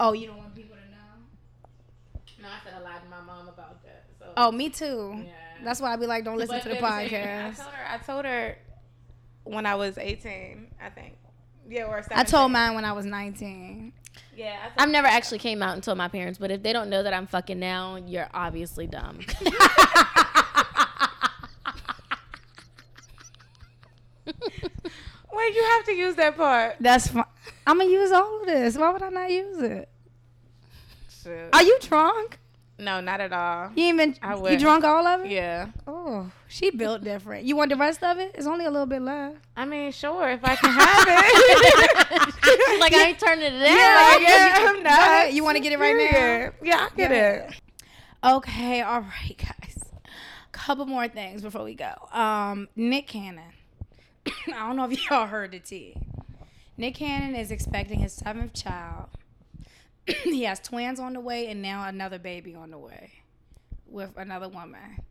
Oh, you don't want people to know? No, I said I lied to my mom about that. So. Oh, me too. Yeah. That's why I be like, don't listen But to the then I podcast. told her. I told her when I was 18. I think. Yeah, or 17. I told mine when I was 19. Yeah. I I've never actually came out and told my parents, but if they don't know that I'm fucking now, you're obviously dumb. Wait, you have to use that part. That's fine. I'm gonna use all of this. Why would I not use it? Shoot. Are you drunk? No, not at all. You even been. I you drunk all of it? Yeah. Oh, she built different. You want the rest of it? It's only a little bit left. I mean, sure, if I can have it. like I ain't turning it down. Yeah, yeah, you, I'm not. You want to get it right now? Yeah, yeah I get it. Okay, all right, guys. Couple more things before we go. Um, Nick Cannon. I don't know if y'all heard the tea. Nick Cannon is expecting his seventh child. he has twins on the way and now another baby on the way with another woman.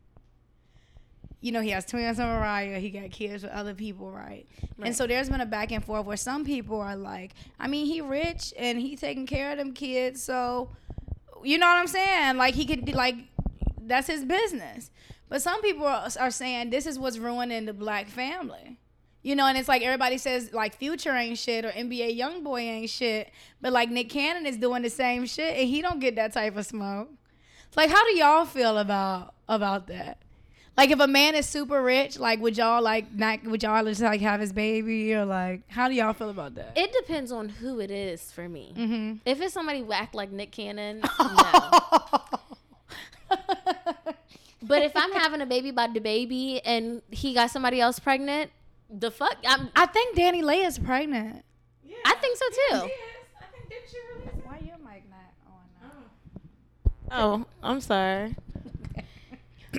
You know, he has twins on Mariah. He got kids with other people, right? And so there's been a back and forth where some people are like, I mean, he rich and he taking care of them kids, so you know what I'm saying? Like he could like that's his business. But some people are, are saying this is what's ruining the black family. You know, and it's like everybody says like Future ain't shit or NBA YoungBoy ain't shit, but like Nick Cannon is doing the same shit and he don't get that type of smoke. Like how do y'all feel about about that? Like if a man is super rich, like would y'all like not would y'all just like have his baby or like how do y'all feel about that? It depends on who it is for me. mm-hmm. If it's somebody whack like Nick Cannon, no. But if I'm having a baby by DaBaby and he got somebody else pregnant, the fuck, I'm, I think DaniLeigh is pregnant. Yeah, I think so too. Why your mic not on oh. oh, I'm sorry.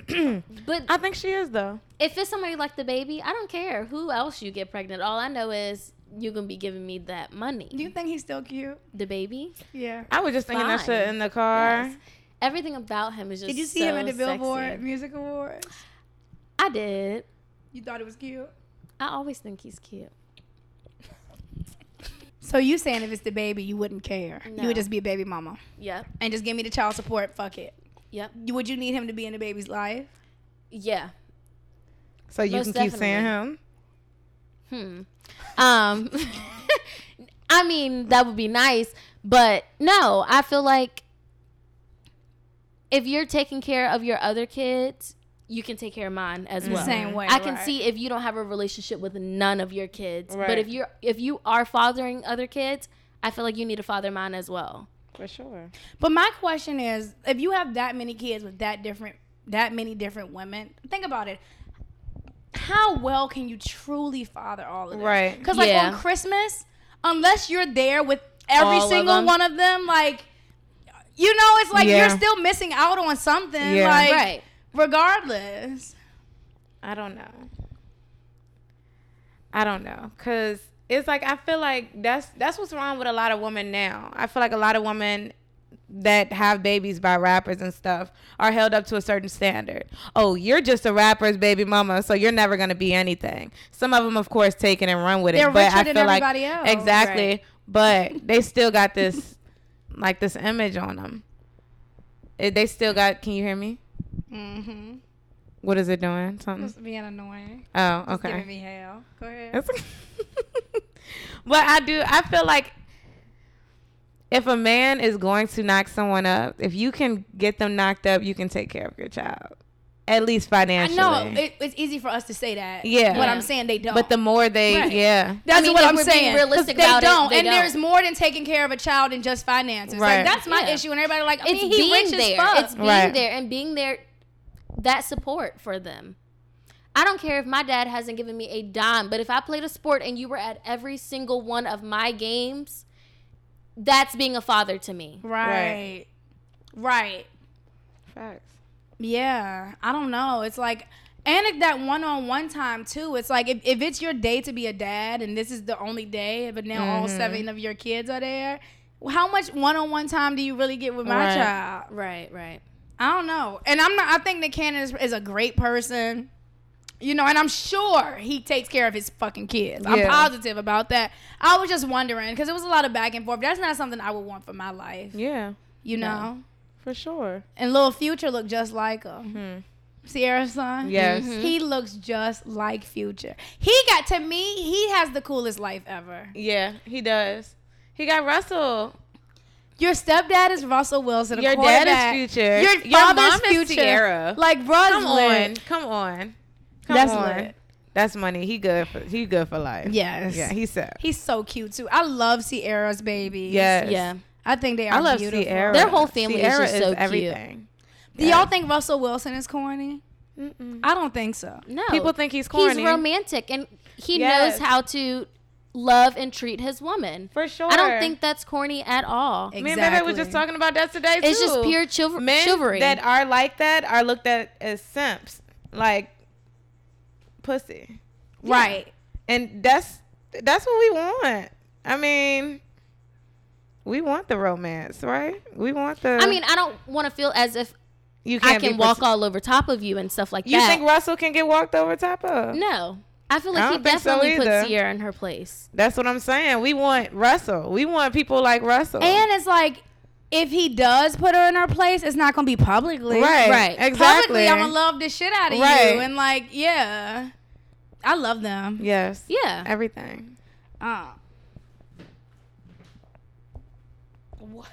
But I think she is though. if it's somebody like DaBaby, I don't care who else you get pregnant. All I know is you're gonna be giving me that money. Do you think he's still cute? DaBaby, Yeah. I was just thinking that shit in the car. Yes. everything about him is just. Did you see so him at the Billboard sexy. Music Awards? I did. You thought it was cute? I always think he's cute. So you saying if it's DaBaby, you wouldn't care? You would just be a baby mama Yep. and just give me the child support. Fuck it. Yep. You- Would you need him to be in the baby's life? Yeah. So you Most can keep saying him. Hmm. Um I mean, that would be nice, but no, I feel like if you're taking care of your other kids, you can take care of mine as mm-hmm. well. Same way. I can right. see if you don't have a relationship with none of your kids, but if you're if you are fathering other kids, I feel like you need to father mine as well. For sure. But my question is, if you have that many kids with that different, that many different women, think about it. How well can you truly father all of them? Right. Because like Yeah. on Christmas, unless you're there with every All single them. one of them, like, you know, it's like Yeah. you're still missing out on something. Yeah. Like, right. Regardless. I don't know. I don't know, cause it's like I feel like that's that's what's wrong with a lot of women now. I feel like a lot of women that have babies by rappers and stuff are held up to a certain standard. Oh, you're just a rapper's baby mama, so you're never gonna be anything. Some of them, of course, take it and run with it. They're but richer I than feel like else. exactly. Right. But they still got this, like this image on them. It, they still got. Can you hear me? Mm-hmm. What is it doing? Something. Just being annoying. Oh, okay. giving me hell. Go ahead. But I do. I feel like if a man is going to knock someone up, if you can get them knocked up, you can take care of your child, at least I financially. know it, it's easy for us to say that. Yeah. But Yeah. I'm saying they don't. But the more they, Right. yeah, That's I mean, what I'm we're being realistic they about it, don't, they and don't. there's more than taking care of a child and just finances. Right. Like that's my Yeah. issue, and everybody like, I it's mean, he being rich there. as fuck. It's being Right. there and being there that support for them. I don't care if my dad hasn't given me a dime, but if I played a sport and you were at every single one of my games, that's being a father to me. right. right, facts. Yeah, I don't know. It's like, and that one-on-one time too. It's like if, if it's your day to be a dad, and this is the only day, but now all Mm-hmm. seven of your kids are there. How much one-on-one time do you really get with my Right. child? Right, right. I don't know. And I'm not I think Nick Cannon is, is a great person. You know, and I'm sure he takes care of his fucking kids. I'm positive about that. I was just wondering because it was a lot of back and forth. That's not something I would want for my life. Yeah, You know? For sure. And Little Future looked just like him. Mm-hmm. Ciara's son? Mm-hmm. Yes. Mm-hmm. He looks just like Future. He got, to me, he has the coolest life ever. Yeah, he does. He got Russell. Your stepdad is Russell Wilson. Your dad is Future. Your Your father's mom is Future. Ciara. Like, bruh's Come on, come on, come That's on. lit. That's money. He good for he good for life. Yes. Yeah, he said. He's so cute too. I love Ciara's baby. Yes. Yeah. I think they are I love beautiful. Ciara. Their whole family is Ciara just so cute. everything. Do y'all think Russell Wilson is corny? Mm-mm. I don't think so. No. People think he's corny. He's romantic and he Yes. knows how to love and treat his woman. For sure. I don't think that's corny at all. Exactly. Me and Bebe was just talking about that today It's too. just pure chiv- Men chivalry. that are like that are looked at as simps, like pussy, Right. and that's that's what we want. I mean, we want the romance, right? We want the. I mean, I don't want to feel as if you I can't be can walk pussy- all over top of you and stuff like You that. You think Russell can get walked over top of? no. I feel I like he don't so definitely either. put Ciara in her place. That's what I'm saying. We want Russell. We want people like Russell. And it's like, if he does put her in her place, it's not gonna be publicly. right, Right. exactly. Publicly, I'm gonna love the shit out of Right. you, and like, yeah, I love them. Yes. Yeah. Everything. Uh. What?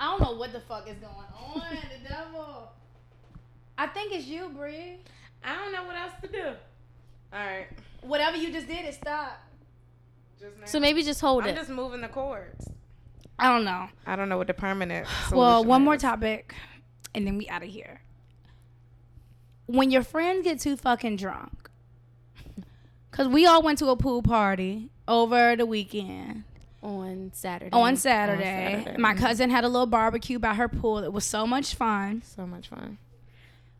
I don't know what the fuck is going on. the devil. I think it's you, Bree. I don't know what else to do. All right. Whatever you just did, it stopped. Just now. So maybe just hold I'm it. just moving the cords. I don't know. I don't know what the permanent. Well, solution one more topic, and then we out of here. When your friends get too fucking drunk, because we all went to a pool party over the weekend on Saturday. on Saturday. Saturday, My mhm. cousin had a little barbecue by her pool. It was so much fun. So much fun.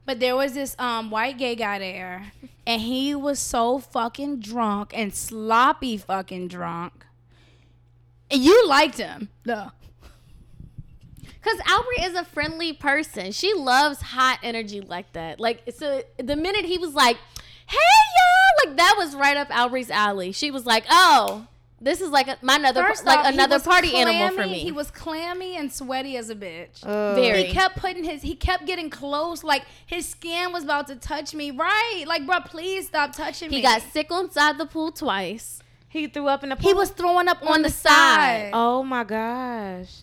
But there was this um, white gay guy there, and he was so fucking drunk and sloppy fucking drunk. And you liked him, though. Because Aubrey is a friendly person. She loves hot energy like that. Like, so the minute he was like, hey, y'all, like that was right up Aubrey's alley. She was like, oh, This is like a, my another First like off, another was party animal for me. He was clammy and sweaty as a bitch. very. He kept putting his. He kept getting close. Like his skin was about to touch me. Right. Like, bro, please stop touching me. he got sick inside the pool twice. He threw up in the pool. He was throwing up on, On the the side. side. Oh my gosh.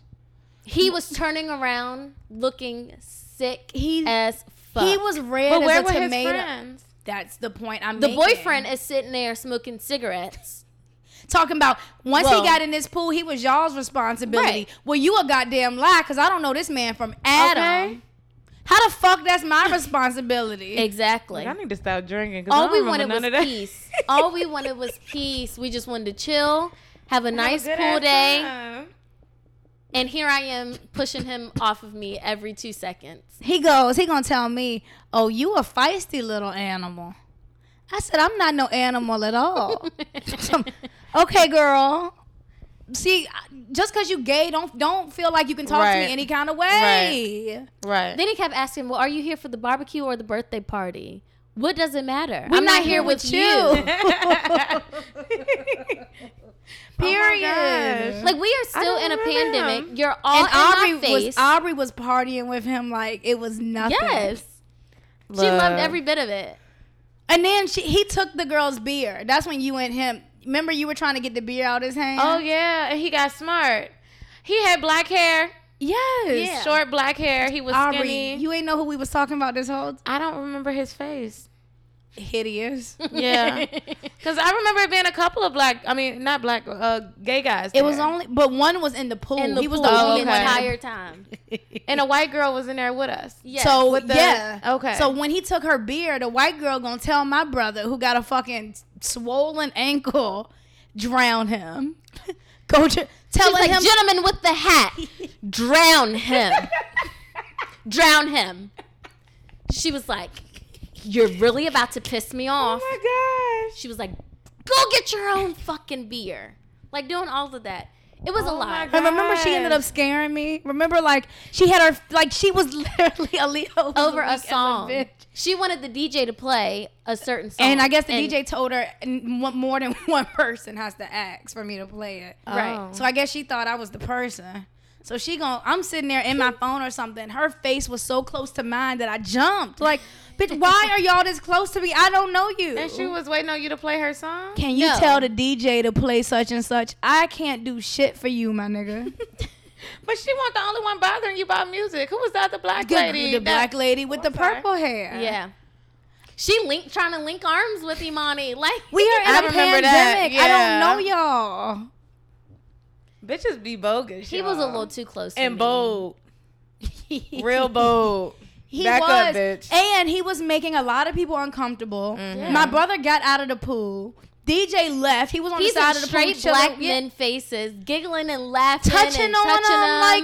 He was turning around looking sick He- as fuck. He was red But as where a were his tomato. friends? That's the point I'm the making. boyfriend is sitting there smoking cigarettes. Talking about once Well- he got in this pool, he was y'all's responsibility. Right. Well, you a goddamn lie because I don't know this man from Adam. Okay. How the fuck that's my responsibility? Exactly. I need to stop drinking. 'cause I All don't we wanted was none of peace. All we wanted was peace. We just wanted to chill, have a nice Have a pool day, time. and here I am pushing him off of me every two seconds. He goes, he gonna tell me, "Oh, you a feisty little animal." I said, "I'm not no animal at all." okay, girl. See, just because you gay, don't don't feel like you can talk to me any kind of way. Right. right. Then he kept asking, "Well, are you here for the barbecue or the birthday party? What does it matter? We're I'm not, here with you." Oh Period. gosh. Like we are still in a pandemic. him. You're all and Aubrey in my face. was Aubrey was partying with him like it was nothing. yes, she loved every bit of it. And then she he took the girl's beer. That's when you and him. Remember you were trying to get the beer out of his hand. Oh yeah, and he got smart. He had black hair, yes. Yeah. short black hair. He was Aubrey, skinny. you ain't know who we was talking about this whole I don't remember his face. Hideous. Yeah, because I remember it being a couple of black. I mean, not black, uh, gay guys. It was only, but one was in the pool. In the he was pool the only the okay. one. entire time. and a white girl was in there with us. Yeah. So With the- yeah, okay. So when he took her beer, the white girl gonna tell my brother who got a fucking swollen ankle, drown him. Go to tell She's like, him. gentleman with the hat, drown him. drown him. She was like, you're really about to piss me oh off. Oh my gosh. She was like, go get your own fucking beer. Like doing all of that. It was a Oh lot. my And remember, she ended up scaring me. Remember, like she had her, like she was literally a Leo Over a as song. bitch. she wanted the DJ to play a certain song. And I guess the DJ told her more than one person has to ask for me to play it. Right. Oh. So I guess she thought I was the person. So she gon' I'm sitting there in my phone or something. Her face was so close to mine that I jumped. Like, bitch, why are y'all this close to me? I don't know you. And she was waiting on you to play her song. Can you No. tell the DJ to play such and such? I can't do shit for you, my nigga. But she wasn't the only one bothering you about music. Who was that? The black lady. the that- black lady with the Okay. purple hair. Yeah. She linked trying to link arms with Imani. Like We are in I a remember that, pandemic. I don't know y'all. Bitches be bogus. he was a little too close to and me. bold, real bold. He Back was, up, bitch. and he was making a lot of people uncomfortable. Mhm. My brother got out of the pool. DJ left. He was on He's the side of the pool, straight black yeah, men faces, giggling and laughing, touching and on touching him. them. Like,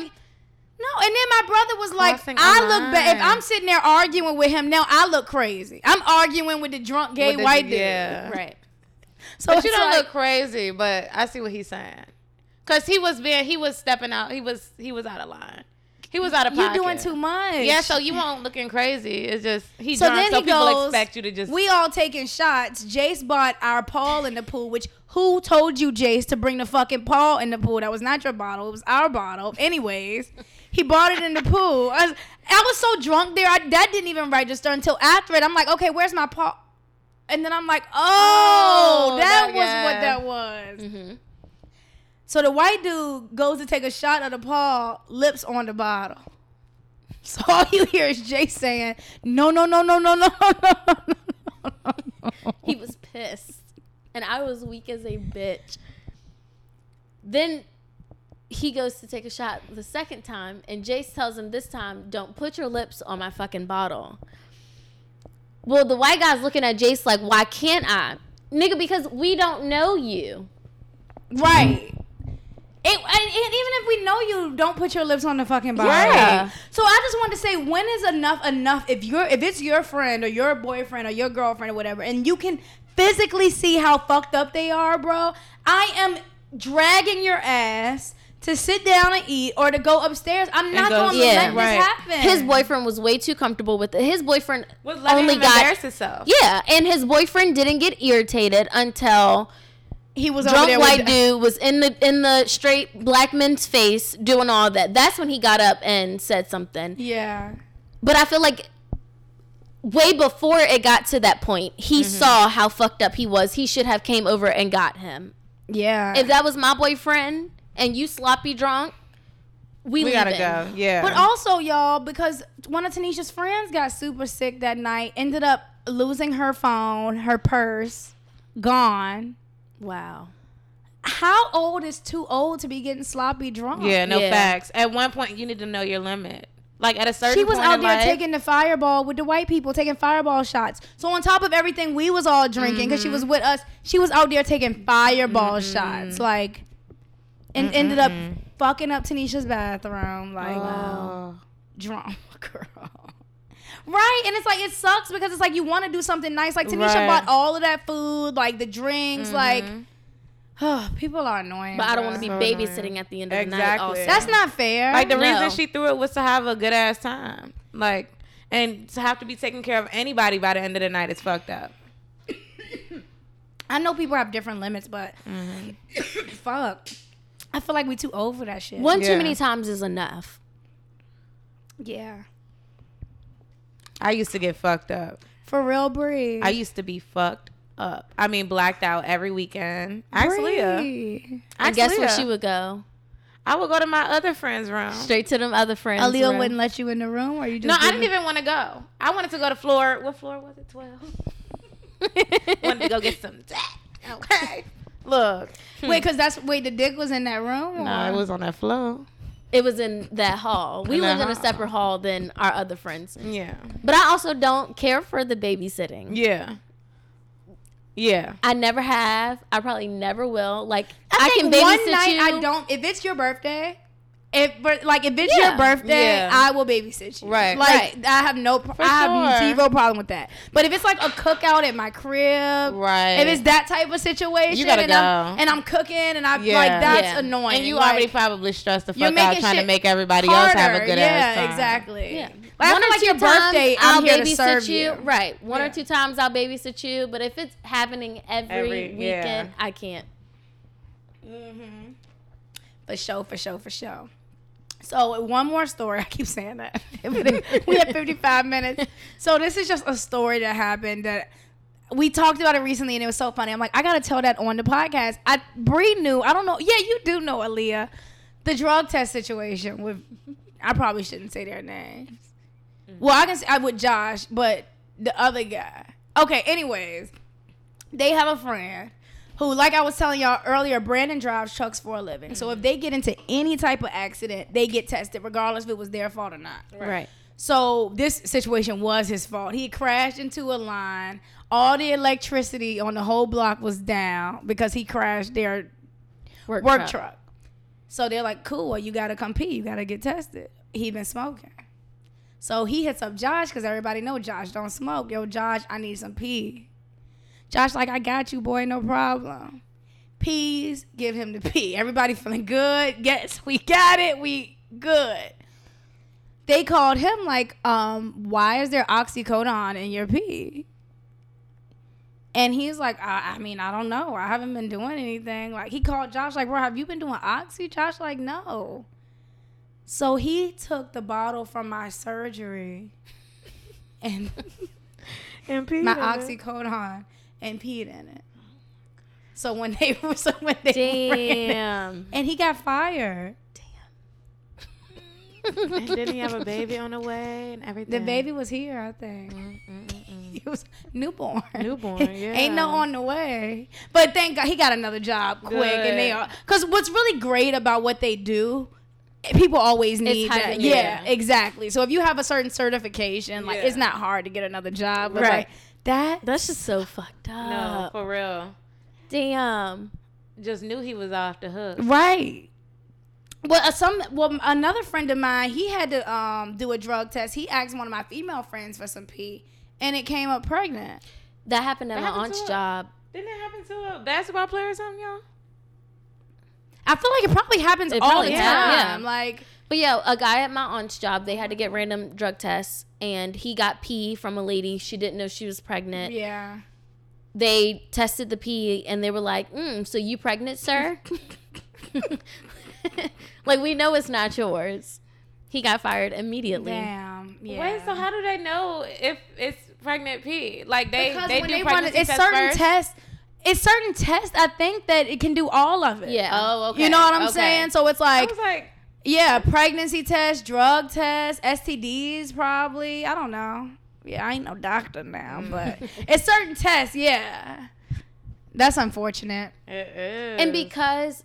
no. And then my brother was like, Crossing "I look bad. If. I'm sitting there arguing with him now, I look crazy. I'm arguing with the drunk gay the- white dude. yeah. right. So But you don't like, look crazy. But I see what he's saying. Cause he was being, he was stepping out. He was, he was out of line. He was out of pocket. You're doing too much. Yeah, so you won't looking crazy. It's just he So drunk, then so he people goes. expect you to just. We all taking shots. Jace bought our Paul in the pool. Which who told you, Jace, to bring the fucking Paul in the pool? That was not your bottle. It was our bottle. Anyways, he bought it in the pool. I was, I was so drunk there. I, that didn't even register until after it. I'm like, okay, where's my Paul? And then I'm like, oh, Oh, that, that was guy. what that was. Mm-hmm. So the white dude goes to take a shot of the Paul, lips on the bottle. So all you hear is Jay saying, no, no, no, no, no, no, no, no, no, no. He was pissed. And I was weak as a bitch. Then he goes to take a shot the second time, and Jace tells him this time, don't put your lips on my fucking bottle. Well, the white guy's looking at Jace like, why can't I? Nigga, because we don't know you. Right. It, and, and even if we know you, don't put your lips on the fucking bottle. Yeah. So I just wanted to say, when is enough enough? If you're, if it's your friend or your boyfriend or your girlfriend or whatever, and you can physically see how fucked up they are, bro, I am dragging your ass to sit down and eat or to go upstairs. I'm not going to Yeah, let right. this happen. His boyfriend was way too comfortable with it. His boyfriend was only him got himself. Yeah, and his boyfriend didn't get irritated until he was over drunk there white with, dude was in the in the straight black man's face doing all that. That's when he got up and said something. Yeah. But I feel like way before it got to that point, he mm-hmm. saw how fucked up he was. He should have came over and got him. Yeah. If that was my boyfriend and you sloppy drunk, we, We gotta go. Yeah. But also, y'all, because one of Tanisha's friends got super sick that night, ended up losing her phone, her purse, gone. Wow. How old is too old to be getting sloppy drunk? yeah, no Yeah. facts. At one point, you need to know your limit. Like at a certain She was point out in there life, taking the fireball with the white people, taking fireball shots. So on top of everything we was all drinking, because she mm-hmm. was with us, she was out there taking fireball mm-hmm. shots, like, and ended up fucking up Tanisha's bathroom, like, Oh. drunk girl. Right, and it's like it sucks because it's like you want to do something nice. Like Tanisha Right. bought all of that food, like the drinks, like people are annoying. But I don't want to be So babysitting at the end of the night. Exactly. Also. That's not fair. Like the No. reason she threw it was to have a good ass time. Like and to have to be taking care of anybody by the end of the night is fucked up. I know people have different limits, but Mm-hmm. fuck. I feel like we too old for that shit. One Yeah. too many times is enough. Yeah. I used to get fucked up. For real, Bree. I used to be fucked up. I mean, blacked out every weekend. Actually, Leah. I guess where she would go. I would go to my other friend's room. Straight to them other friends. Aaliyah room. wouldn't let you in the room, or you just No, I didn't didn't even want to go. I wanted to go to floor. What floor was it? Twelve. wanted to go get some. dick. Okay. Look. wait, hmm. because that's wait the dick was in that room. No, or- it was on that floor. It was in that hall. We In lived in a hall. separate hall than our other friends. Yeah. But I also don't care for the babysitting. Yeah. Yeah. I never have. I probably never will. Like I, I, can babysit one night you. I don't. If it's your birthday, if like if it's Yeah. your birthday, Yeah. I will babysit you. Right. Like Right. I have no. pro- I have sure. zero problem with that. But if it's like a cookout at my crib, Right. If it's that type of situation, You gotta and I'm go. and I'm cooking and I Yeah. like that's Yeah. annoying. and you Like, already probably stressed the fuck out trying to make everybody else have a good yeah, ass time. exactly. Yeah. Like, I one feel or like two your times birthday, I'll I'm here to babysit serve you. you. Right. One Yeah. or two times I'll babysit you. But if it's happening every, Every- weekend, yeah. I can't. Mhm. For sure, for sure, for sure. So one more story. I keep saying that. we have 55 minutes. So this is just a story that happened that we talked about it recently and it was so funny. I'm like, I gotta tell that on the podcast. I Bree knew. I don't know. Yeah, you do know, Aaliyah. The drug test situation with I probably shouldn't say their names. Well, I can say I with Josh, but the other guy. Okay, anyways. They have a friend who, like I was telling y'all earlier, Brandon drives trucks for a living. So if mm-hmm. they get into any type of accident, they get tested, regardless if it was their fault or not. Right. So this situation was his fault. He crashed into a line. All the electricity on the whole block was down because he crashed their Work, work truck. truck. So they're like, cool, well, you gotta come pee. You gotta get tested. He been smoking. So he hits up Josh because everybody know Josh don't smoke. Yo, Josh, I need some pee. Josh like, I got you, boy, no problem. Peas, give him the pee. Everybody feeling good. Yes, we got it. We good. They called him like, um, why is there oxycodone in your pee? And he's like, I, I mean, I don't know. I haven't been doing anything. Like he called Josh, like, bro, have you been doing oxy? Josh, like, no. So he took the bottle from my surgery and And my oxycodone and peed in it. So when they so when they ran Damn. and he got fired. Damn. and didn't he have a baby on the way and everything? The baby was here, I think. He was newborn. Newborn, yeah. Ain't no on the way. But thank God he got another job quick, and they Good. are. Because what's really great about what they do, people always need high that. demand. Yeah, exactly. So if you have a certain certification, like Yeah. it's not hard to get another job. But Right. like that, That's just so fucked up. No, for real. Damn. Just knew he was off the hook. Right. Well, uh, some well, another friend of mine, he had to um do a drug test. He asked one of my female friends for some pee, and it came up pregnant. That happened at That my happened aunt's job. Didn't it happen to a basketball player or something, y'all? I feel like it probably happens It all probably the has, time. yeah. Like, But yeah, a guy at my aunt's job, they had to get random drug tests, and he got pee from a lady. She didn't know she was pregnant. yeah, they tested the pee and they were like, mm, "So you pregnant, sir?" like we know it's not yours. He got fired immediately. Damn. Yeah. Wait, so how do they know if it's pregnant pee? Like they because they do they run pregnancy it, it's tests certain first? tests. It's certain tests. I think that it can do all of it. Yeah. Oh, okay. You know what I'm Okay. saying? So it's I like, was like, yeah, pregnancy test, drug test, STDs, probably. I don't know. Yeah, I ain't no doctor now, mm. but it's certain tests. Yeah, that's unfortunate. it is. And because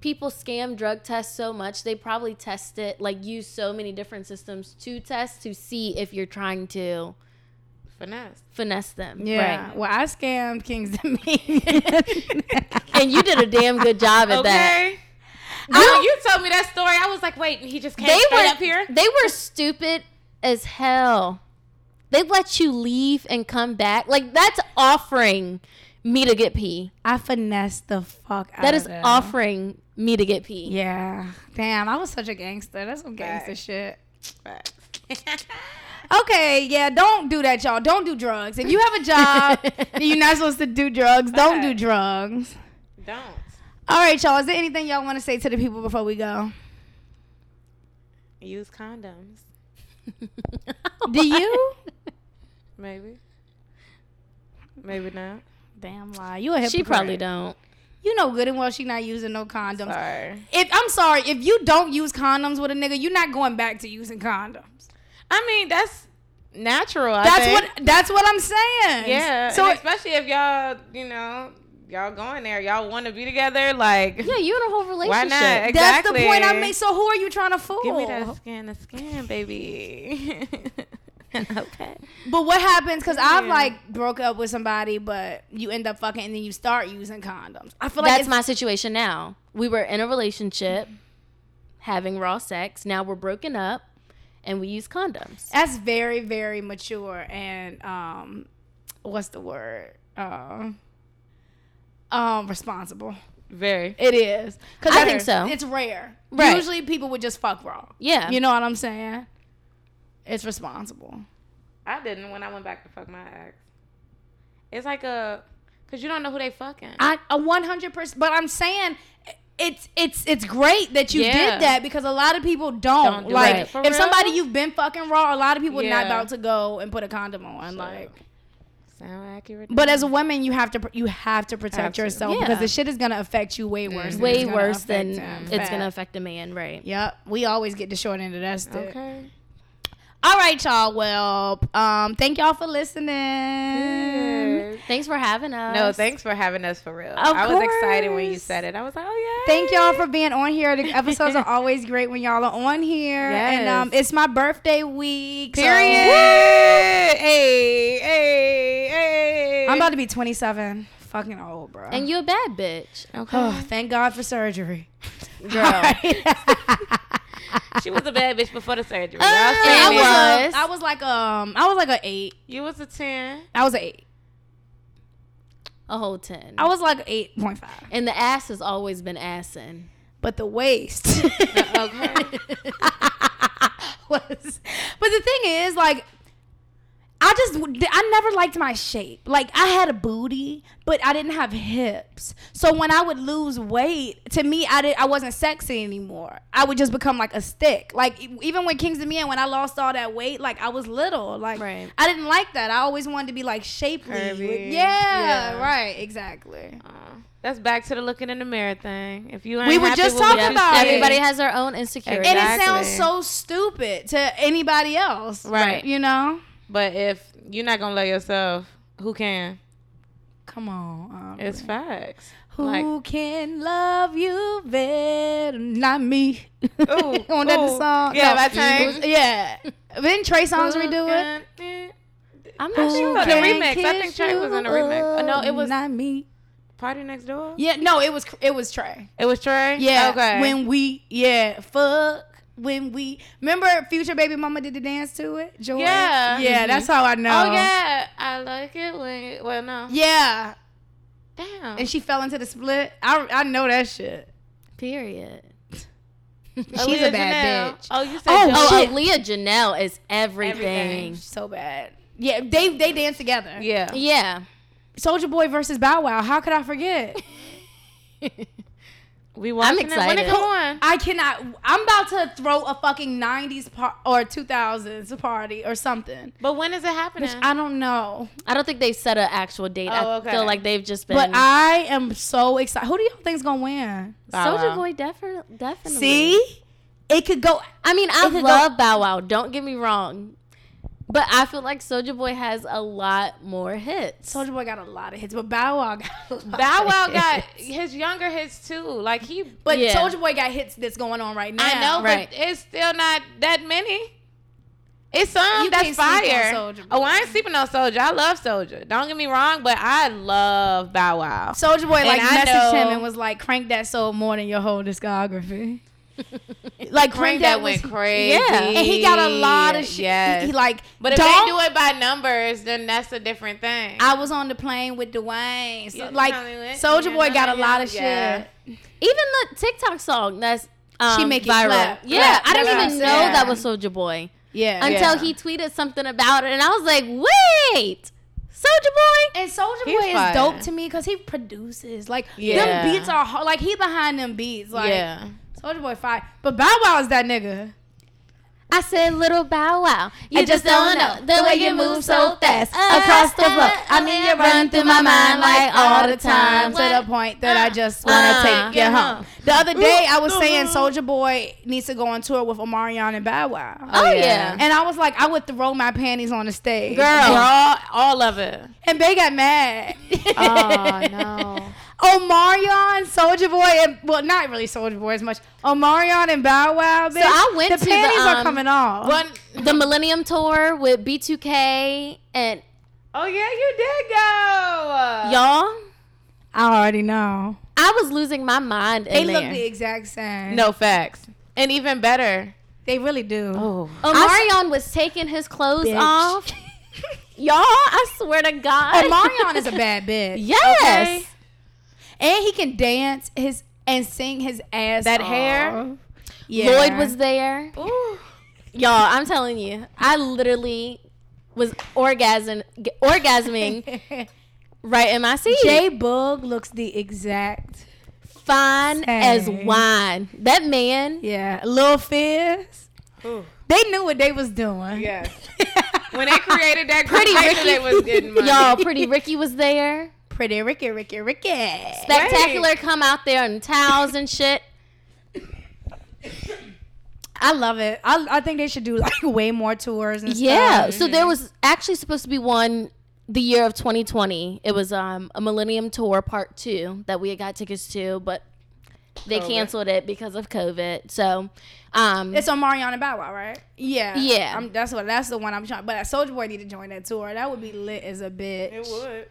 people scam drug tests so much, they probably test it like use so many different systems to test to see if you're trying to finesse. finesse them. Yeah. Right. Well, I scammed Kings Me. And you did a damn good job at that. Okay. You, you told me that story. I was like, wait, he just came They were up here. They were stupid as hell. They let you leave and come back. Like that's offering me to get pee. I finessed the fuck out That of offering me to get pee. Yeah. Damn, I was such a gangster. That's some gangster Facts. shit. Facts. Okay, yeah, don't do that, y'all. Don't do drugs. If you have a job you're not supposed to do drugs, don't do drugs. Don't. All right, y'all. Is there anything y'all want to say to the people before we go? Use condoms. Do you? Maybe. Maybe not. Damn lie. You a hypocrite. She probably don't. You know good and well she not using no condoms. Sorry. If I'm sorry, if you don't use condoms with a nigga, you're not going back to using condoms. I mean, that's natural. I That's think. what that's what I'm saying. Yeah. So So especially if y'all, you know, y'all going there, y'all want to be together, like. Yeah, you in a whole relationship. Why relationship. not? that's the point I made. So who are you trying to fool? Give me that skin to skin, baby. okay. But what happens? Because I've like broke up with somebody, but you end up fucking, and then you start using condoms. I feel like That's my situation now. We were in a relationship, having raw sex. Now we're broken up, and we use condoms. that's very very mature and um, what's the word? Um, um, responsible. Very. It is. Cause I that's- think so. It's rare. Right. Usually people would just fuck raw. Yeah. You know what I'm saying? It's responsible. I didn't when I went back to fuck my ex. It's like a, cause you don't know who they fucking. I a 100. percent But I'm saying. It's it's it's great that you Yeah. did that because a lot of people don't, Don't do like it. For if somebody you've been fucking raw a lot of people are not about to go and put a condom on So, like Sound accurate? but as a woman you have to you have to protect Have to. yourself Yeah. because the shit is gonna affect you way worse than Way worse than him. it's gonna affect a man, right? Yep, we always get the short end of that stick. okay. All right, y'all. Well, um, thank y'all for listening. Good. Thanks for having us. No, thanks for having us for real. Of I was excited when you said it. I was like, oh yeah. Thank y'all for being on here. The episodes are always great when y'all are on here. Yes. And um, it's my birthday week. so- Period. Hey, hey, hey. I'm about to be 27. Fucking old, bro. And you a bad bitch. Okay. Oh, thank God for surgery. Girl. she was a bad bitch before the surgery. Uh, I was I was, it. was. Like um I was like a eight. You was a ten. I was an eight. A whole 10. I was like eight point five. and the ass has always been assing. But the waist was But the thing is, like I just I never liked my shape. Like I had a booty, but I didn't have hips. So when I would lose weight, to me I did I wasn't sexy anymore. I would just become like a stick. Like even when Kings of Me and when I lost all that weight, like I was little. Like Right. I didn't like that. I always wanted to be like shapely. Curvy. Yeah, Yeah. right, exactly. Uh, that's back to the looking in the mirror thing. If you ain't We were just talking about see- it. Everybody has their own insecurity. And Exactly. it sounds so stupid to anybody else. Right. You know? But if you're not gonna love yourself, who can? Come on. Aubrey. It's facts. Who Like, can love you better? Not me. Ooh, On that ooh. song. Yeah, No, by it Yeah. Didn't Trey Songz who redo it? I'm not sure. The remix. I think Trey was in the remix. Uh, no, it was not me. PartyNextDoor. Yeah, no, it was it was Trey. It was Trey. Yeah. Okay. When we yeah, fuck when we remember Future Baby Mama did the dance to it? Joy? Yeah. Yeah, Mhm. that's how I know. Oh yeah, I like it when. Well, no. Yeah. Damn. And she fell into the split. I I know that shit. Period. She's Aaliyah a bad Janelle. bitch. Oh, you said. Oh, Joy. Oh, shit. Aaliyah Janelle is everything. Everything. So bad. Yeah, they they dance together. Yeah. Yeah. Soulja Boy versus Bow Wow. How could I forget? We watching it when it excited. come on. I cannot. I'm about to throw a fucking 90s par- or 2000s party or something. But when is it happening? Which I don't know. I don't think they've set an actual date. Oh, I feel like they've just been. But I am so excited. Who do y'all think's gonna win? Bow Soulja Wow. Boy definitely, definitely. See, it could go. I mean, I It could go- love Bow Wow. Don't get me wrong, but I feel like Soulja Boy has a lot more hits. Soulja Boy got a lot of hits, but Bow Wow got. A lot Bow Wow got his younger hits too. Like he, But Yeah. Soulja Boy got hits that's going on right now. I know, right. but it's still not that many. It's some You that's can't sleep on fire. Oh, I ain't sleeping on Soulja. I love Soulja. Don't get me wrong, but I love Bow Wow. Soulja Boy like And I messaged him and was like, "Crank that soul more than your whole discography." like Crank Crank that that went was, crazy. Yeah. and he got a lot of shit. Yes. He, he, like, but if don't- they do it by numbers, then that's a different thing. I was on the plane with Dwayne. So, like tell me what- Soulja Boy got a lot of yeah. shit. Even the TikTok song that's um, She make viral. clap. Yeah, Clap. I didn't even know I'm that was Soulja Boy Yeah. until Yeah. he tweeted something about it, and I was like, wait, Soulja Boy. And Soulja He's Boy fire. is dope to me because he produces. Like Yeah. them beats are hard. Like he behind them beats. Like yeah. Soulja Boy fire. But Bow Wow is that nigga. I said, little Bow Wow. I just don't know the way you move so fast across the floor. I mean, you run through my mind like all the time to the point that I just want to Uh, take you yeah. home. The other day, I was saying Soulja Boy needs to go on tour with Omarion and Bow Wow. Oh, yeah. And I was like, I would throw my panties on the stage. Girl, all, all of it. And they got mad. Oh no. Omarion, Soulja Boy, and well, not really Soulja Boy as much. Omarion and Bow Wow. Bitch, I went the to the, panties are um, coming off. One, the Millennium Tour with B2K and oh yeah, you did go. y'all. I already know. I was losing my mind They in look the exact same. No facts. And even better. they really do. Oh. Omarion was taking his clothes Bitch. off. Y'all, I swear to God. Omarion is a bad bitch. Yes. okay? And he can dance his and sing his ass That off. hair? Yeah. Lloyd was there. Ooh. Y'all, I'm telling you, I literally was orgasm orgasming right in my seat. J Boog looks the exact. Fine as wine. That man. Yeah. Lil Fizz. Ooh. They knew what they was doing. Yes. When they created that Pretty Ricky. they was getting money. Y'all, Pretty Ricky was there. Pretty Ricky, Ricky, Ricky. Spectacular come out there in towels and shit. I love it. I, I think they should do like way more tours and Yeah. stuff. So there was actually supposed to be one the year of 2020. It was um, a Millennium Tour Part Two that we had got tickets to, but they COVID. canceled it because of COVID. So, um, It's Omarion and Bow Wow, right? Yeah. Yeah. I'm, that's what. That's the one I'm trying. But Soulja Boy need to join that tour. That would be lit as a bitch. It would.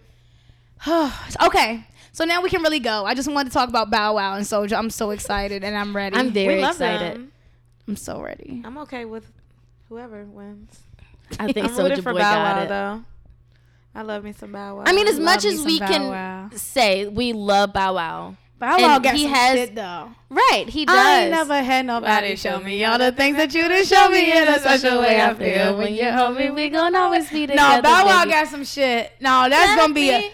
okay. So now we can really go. I just wanted to talk about Bow Wow and Soulja. I'm so excited and I'm ready. I'm very we love excited. them. I'm so ready. I'm okay with whoever wins. I think I'm Soulja rooting for Boy Bow got Wow it. though. I love me some Bow Wow. I mean, as Love much as some we can Wow. say we love Bow Wow, Bow Wow And got he some has- shit though. right? He does. I ain't never had nobody show me all the things that you done show me in a special way. I feel when you hold me, we gon' always be together. No, Bow Wow got some shit. No, that's gonna be a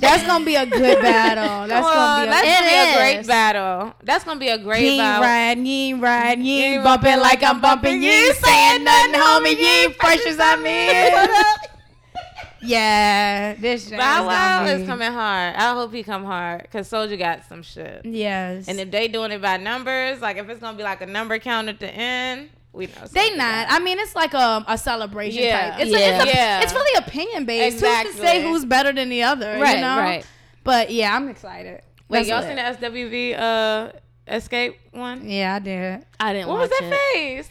that's gonna be a good battle. That's Come gonna be a that's gonna be a great battle. That's gonna be a great You battle. riding, you ain't riding, you ain't ain't bumping bumping like I'm bumping, you ain't saying nothing, homie, you ain't fresh as I'm in. Yeah, this Bow Wow is coming hard. I hope he come hard because Soulja got some shit. Yes, And if they doing it by numbers, like if it's gonna be like a number count at the end, we know. they not. I mean, it's like a, a celebration Yeah. type. It's, Yeah. A, it's, a, Yeah. it's really opinion based. Who's to say who's better than the other? Right, you know? right. But yeah, I'm excited. Wait, That's y'all seen the SWV uh Xscape one? Yeah, I did. I didn't What was that it. face?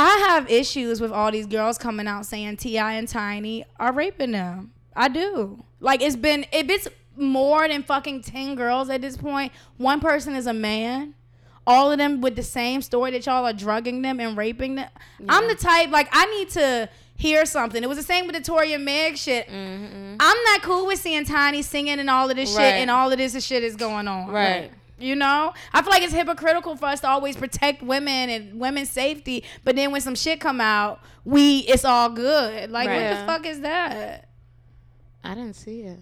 I have issues with all these girls coming out saying T.I. and Tiny are raping them. I do. Like it's been if it's more than fucking ten girls at this point, one person is a man. All of them with the same story that y'all are drugging them and raping them. I'm the type like I need to hear something. It was the same with the Tory and Meg shit. Mm-hmm. I'm not cool with seeing Tiny singing and all of this Right. shit and all of this shit is going on. Right. You know, I feel like it's hypocritical for us to always protect women and women's safety, but then when some shit come out, we it's all good. Like Right. what the fuck is that? I didn't see it.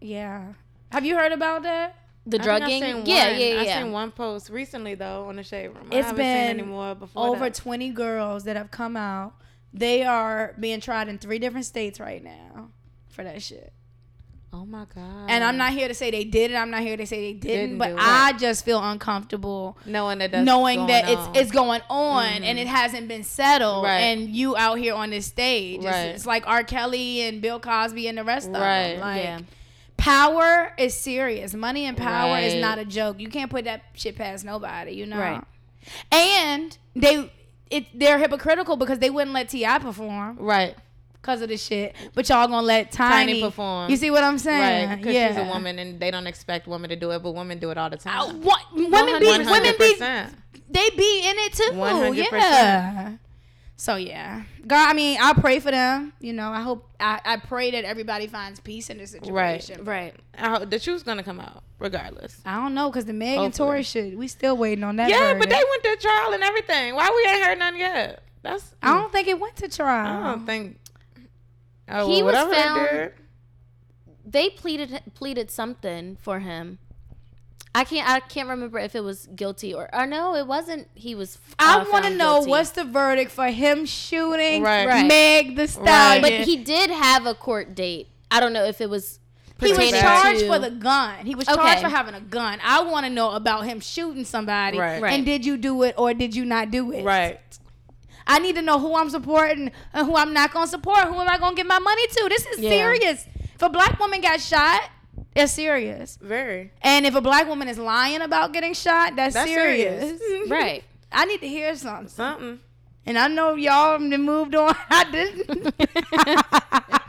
Yeah. Have you heard about that? The I think I drugging. seen Yeah, yeah, I yeah. seen one post recently though on the shade room. I It's haven't been seen any before. Over that. 20 girls that have come out. They are being tried in three different states right now for that shit. Oh my god. And I'm not here to say they did it. I'm not here to say they didn't, Didn't but. I just feel uncomfortable knowing that knowing that on. Mm-hmm. it's it's going on and it hasn't been settled Right. and you out here on this stage. It's- Right. It's, like R. Kelly and Bill Cosby and the rest of them. Like Yeah. power is serious. Money and power is not a joke. You can't put that shit past nobody, you know. Right. And they it they're hypocritical because they wouldn't let T.I. perform right. Because of the shit. But y'all gonna let Tiny, Tiny perform. You see what I'm saying? Right, because yeah. she's a woman and they don't expect women to do it, but women do it all the time. Oh, what, women be women be they be in it too. 100%. Yeah. So yeah, God. I mean, I pray for them. You know, I hope I, I pray that everybody finds peace in this situation. Right. I hope the truth's gonna come out regardless. I don't know because the Meg and Tory shit, we still waiting on that. Yeah, but they went to trial and everything. Why we ain't heard nothing yet? That's I don't think it went to trial. I don't think. Oh, He well, was whatever they found- did. They pleaded pleaded something for him. I can't I can't remember if it was guilty or or no, it wasn't. He was. I uh, want to know guilty. what's the verdict for him shooting Right. Right. Meg Thee Stallion. But he did have a court date. I don't know if it was. He was charged to- for the gun. He was Okay. charged for having a gun. I want to know about him shooting somebody. Right. Right. And did you do it or did you not do it? Right. I need to know who I'm supporting and who I'm not going to support. Who am I going to give my money to? This is Yeah. serious. If a black woman got shot, it's serious. Very. And if a black woman is lying about getting shot, that's, That's serious. serious. Right. I need to hear something. Something. And I know y'all moved on. I didn't.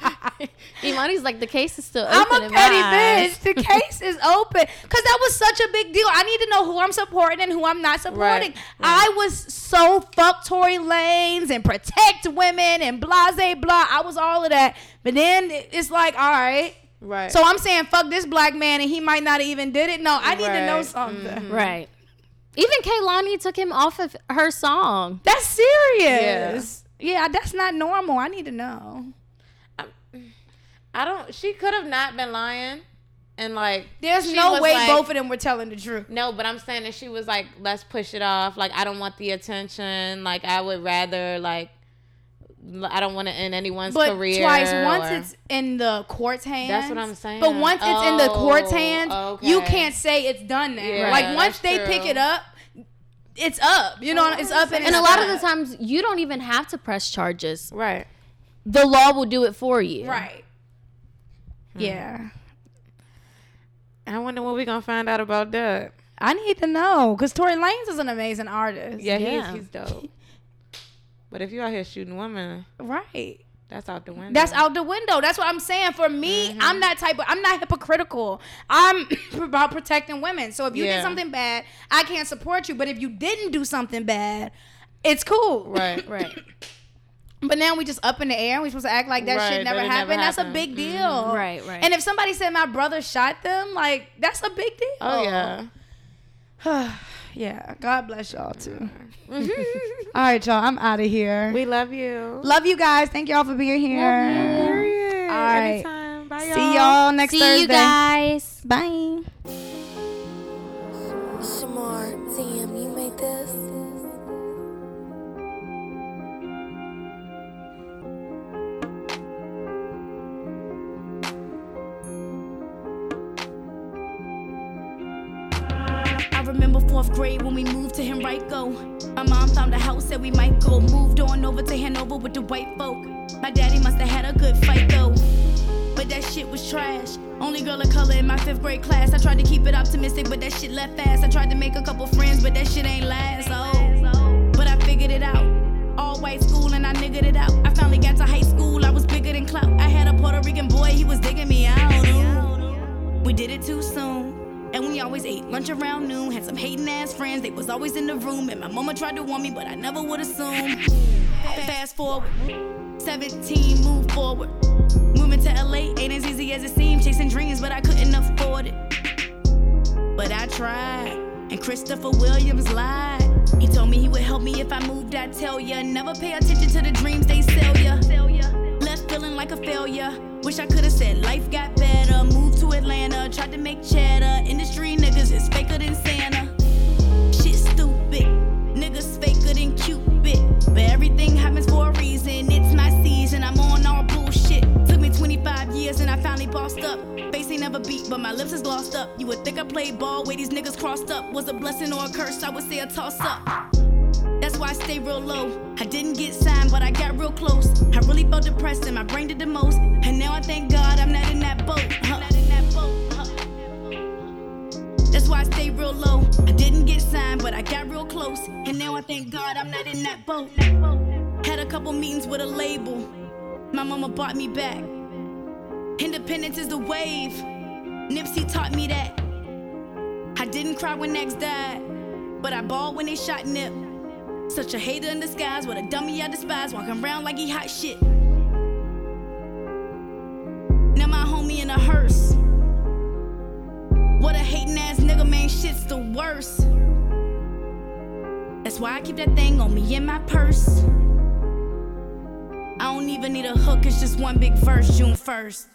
Imani's like the case is still open. I'm a in my petty eyes." bitch. The case is open because that was such a big deal. I need to know who I'm supporting and who I'm not supporting. Right. I was so fuck Tory Lanez and protect women and blase blah. I was all of that. But then it's like, all right. Right. So I'm saying fuck this black man and he might not have even did it. No, I need to know Right. something. Mm-hmm. Right. Even Kehlani took him off of her song. That's serious. Yeah. that's not normal. I need to know. I don't. She could have not been lying, and like There's no way like- both of them were telling the truth. No, but I'm saying that she was like, let's push it off. Like I don't want the attention. Like I would rather like. I don't want to end anyone's But career. twice, once or- it's in the court's hands. That's what I'm saying. But once it's in the oh, court's Oh, hands, you can't say it's done now. Yeah, like once that's they pick it up, it's up. You know, it's up and, And it's a lot of the times, you don't even have to press charges. right. The law will do it for you. right. Hmm. Yeah, I wonder what we're gonna find out about that. I need to know because Tory Lanez is an amazing artist. Yeah, Yeah. he's he's dope. But if you out here shooting women, right. that's out the window. That's out the window. That's what I'm saying. For me, Mm-hmm. I'm that type of. I'm not hypocritical. I'm about protecting women. So if you did something bad, I can't support you. But if you didn't do something bad, it's cool. Right. Right. But now we just up in the air and we supposed to act like that Right, shit never that it never happened. That's a big deal. Mhm. Right, right. And if somebody said my brother shot them, like that's a big deal. Oh yeah. yeah. God bless y'all too. All right, y'all. I'm out of here. We love you. Love you guys. Thank y'all for being here. Period. All right. Anytime. Bye, y'all. See y'all next See Thursday. you guys. Bye. Shamar, damn, you made this. Remember fourth grade when we moved to Henrico. My mom found a house that we might go. Moved on over to Hanover with the white folk. My daddy must have had a good fight though. But that shit was trash. Only girl of color in my fifth grade class. I tried to keep it optimistic, but that shit left fast. I tried to make a couple friends, but that shit ain't last. Oh, but I figured it out. All white school and I niggered it out. I finally got to high school. I was bigger than clout. I had a Puerto Rican boy, he was digging me out. Ooh. We did it too soon. Always ate lunch around noon. Had some hating ass friends, they was always in the room. And my mama tried to warn me, but I never would assume. Fast forward, 17, move forward. Moving to LA ain't as easy as it seemed. Chasing dreams, but I couldn't afford it. But I tried, and Christopher Williams lied. He told me he would help me if I moved, I'd tell ya. Never pay attention to the dreams they sell ya. Left feeling like a failure. Wish I could've said life got better. Moved to Atlanta, tried to make cheddar. Industry niggas is faker than Santa. Shit stupid, niggas faker than Cupid. But everything happens for a reason. It's my season, I'm on all bullshit. Took me 25 years and I finally bossed up. Face ain't never beat, but my lips is glossed up. You would think I played ball, way these niggas crossed up. Was a blessing or a curse, I would say a toss up. I stay real low. I didn't get signed, but I got real close. I really felt depressed and my brain did the most. And now I thank God I'm not in that boat. That's why I stay real low. I didn't get signed, but I got real close. And now I thank God I'm not in that boat. Had a couple meetings with a label. My mama bought me back. Independence is the wave. Nipsey taught me that. I didn't cry when X died, but I bawled when they shot Nip. Such a hater in disguise, what a dummy I despise, walking around like he hot shit. Now my homie in a hearse. What a hating ass nigga, man, shit's the worst. That's why I keep that thing on me in my purse. I don't even need a hook, it's just one big verse, June 1st.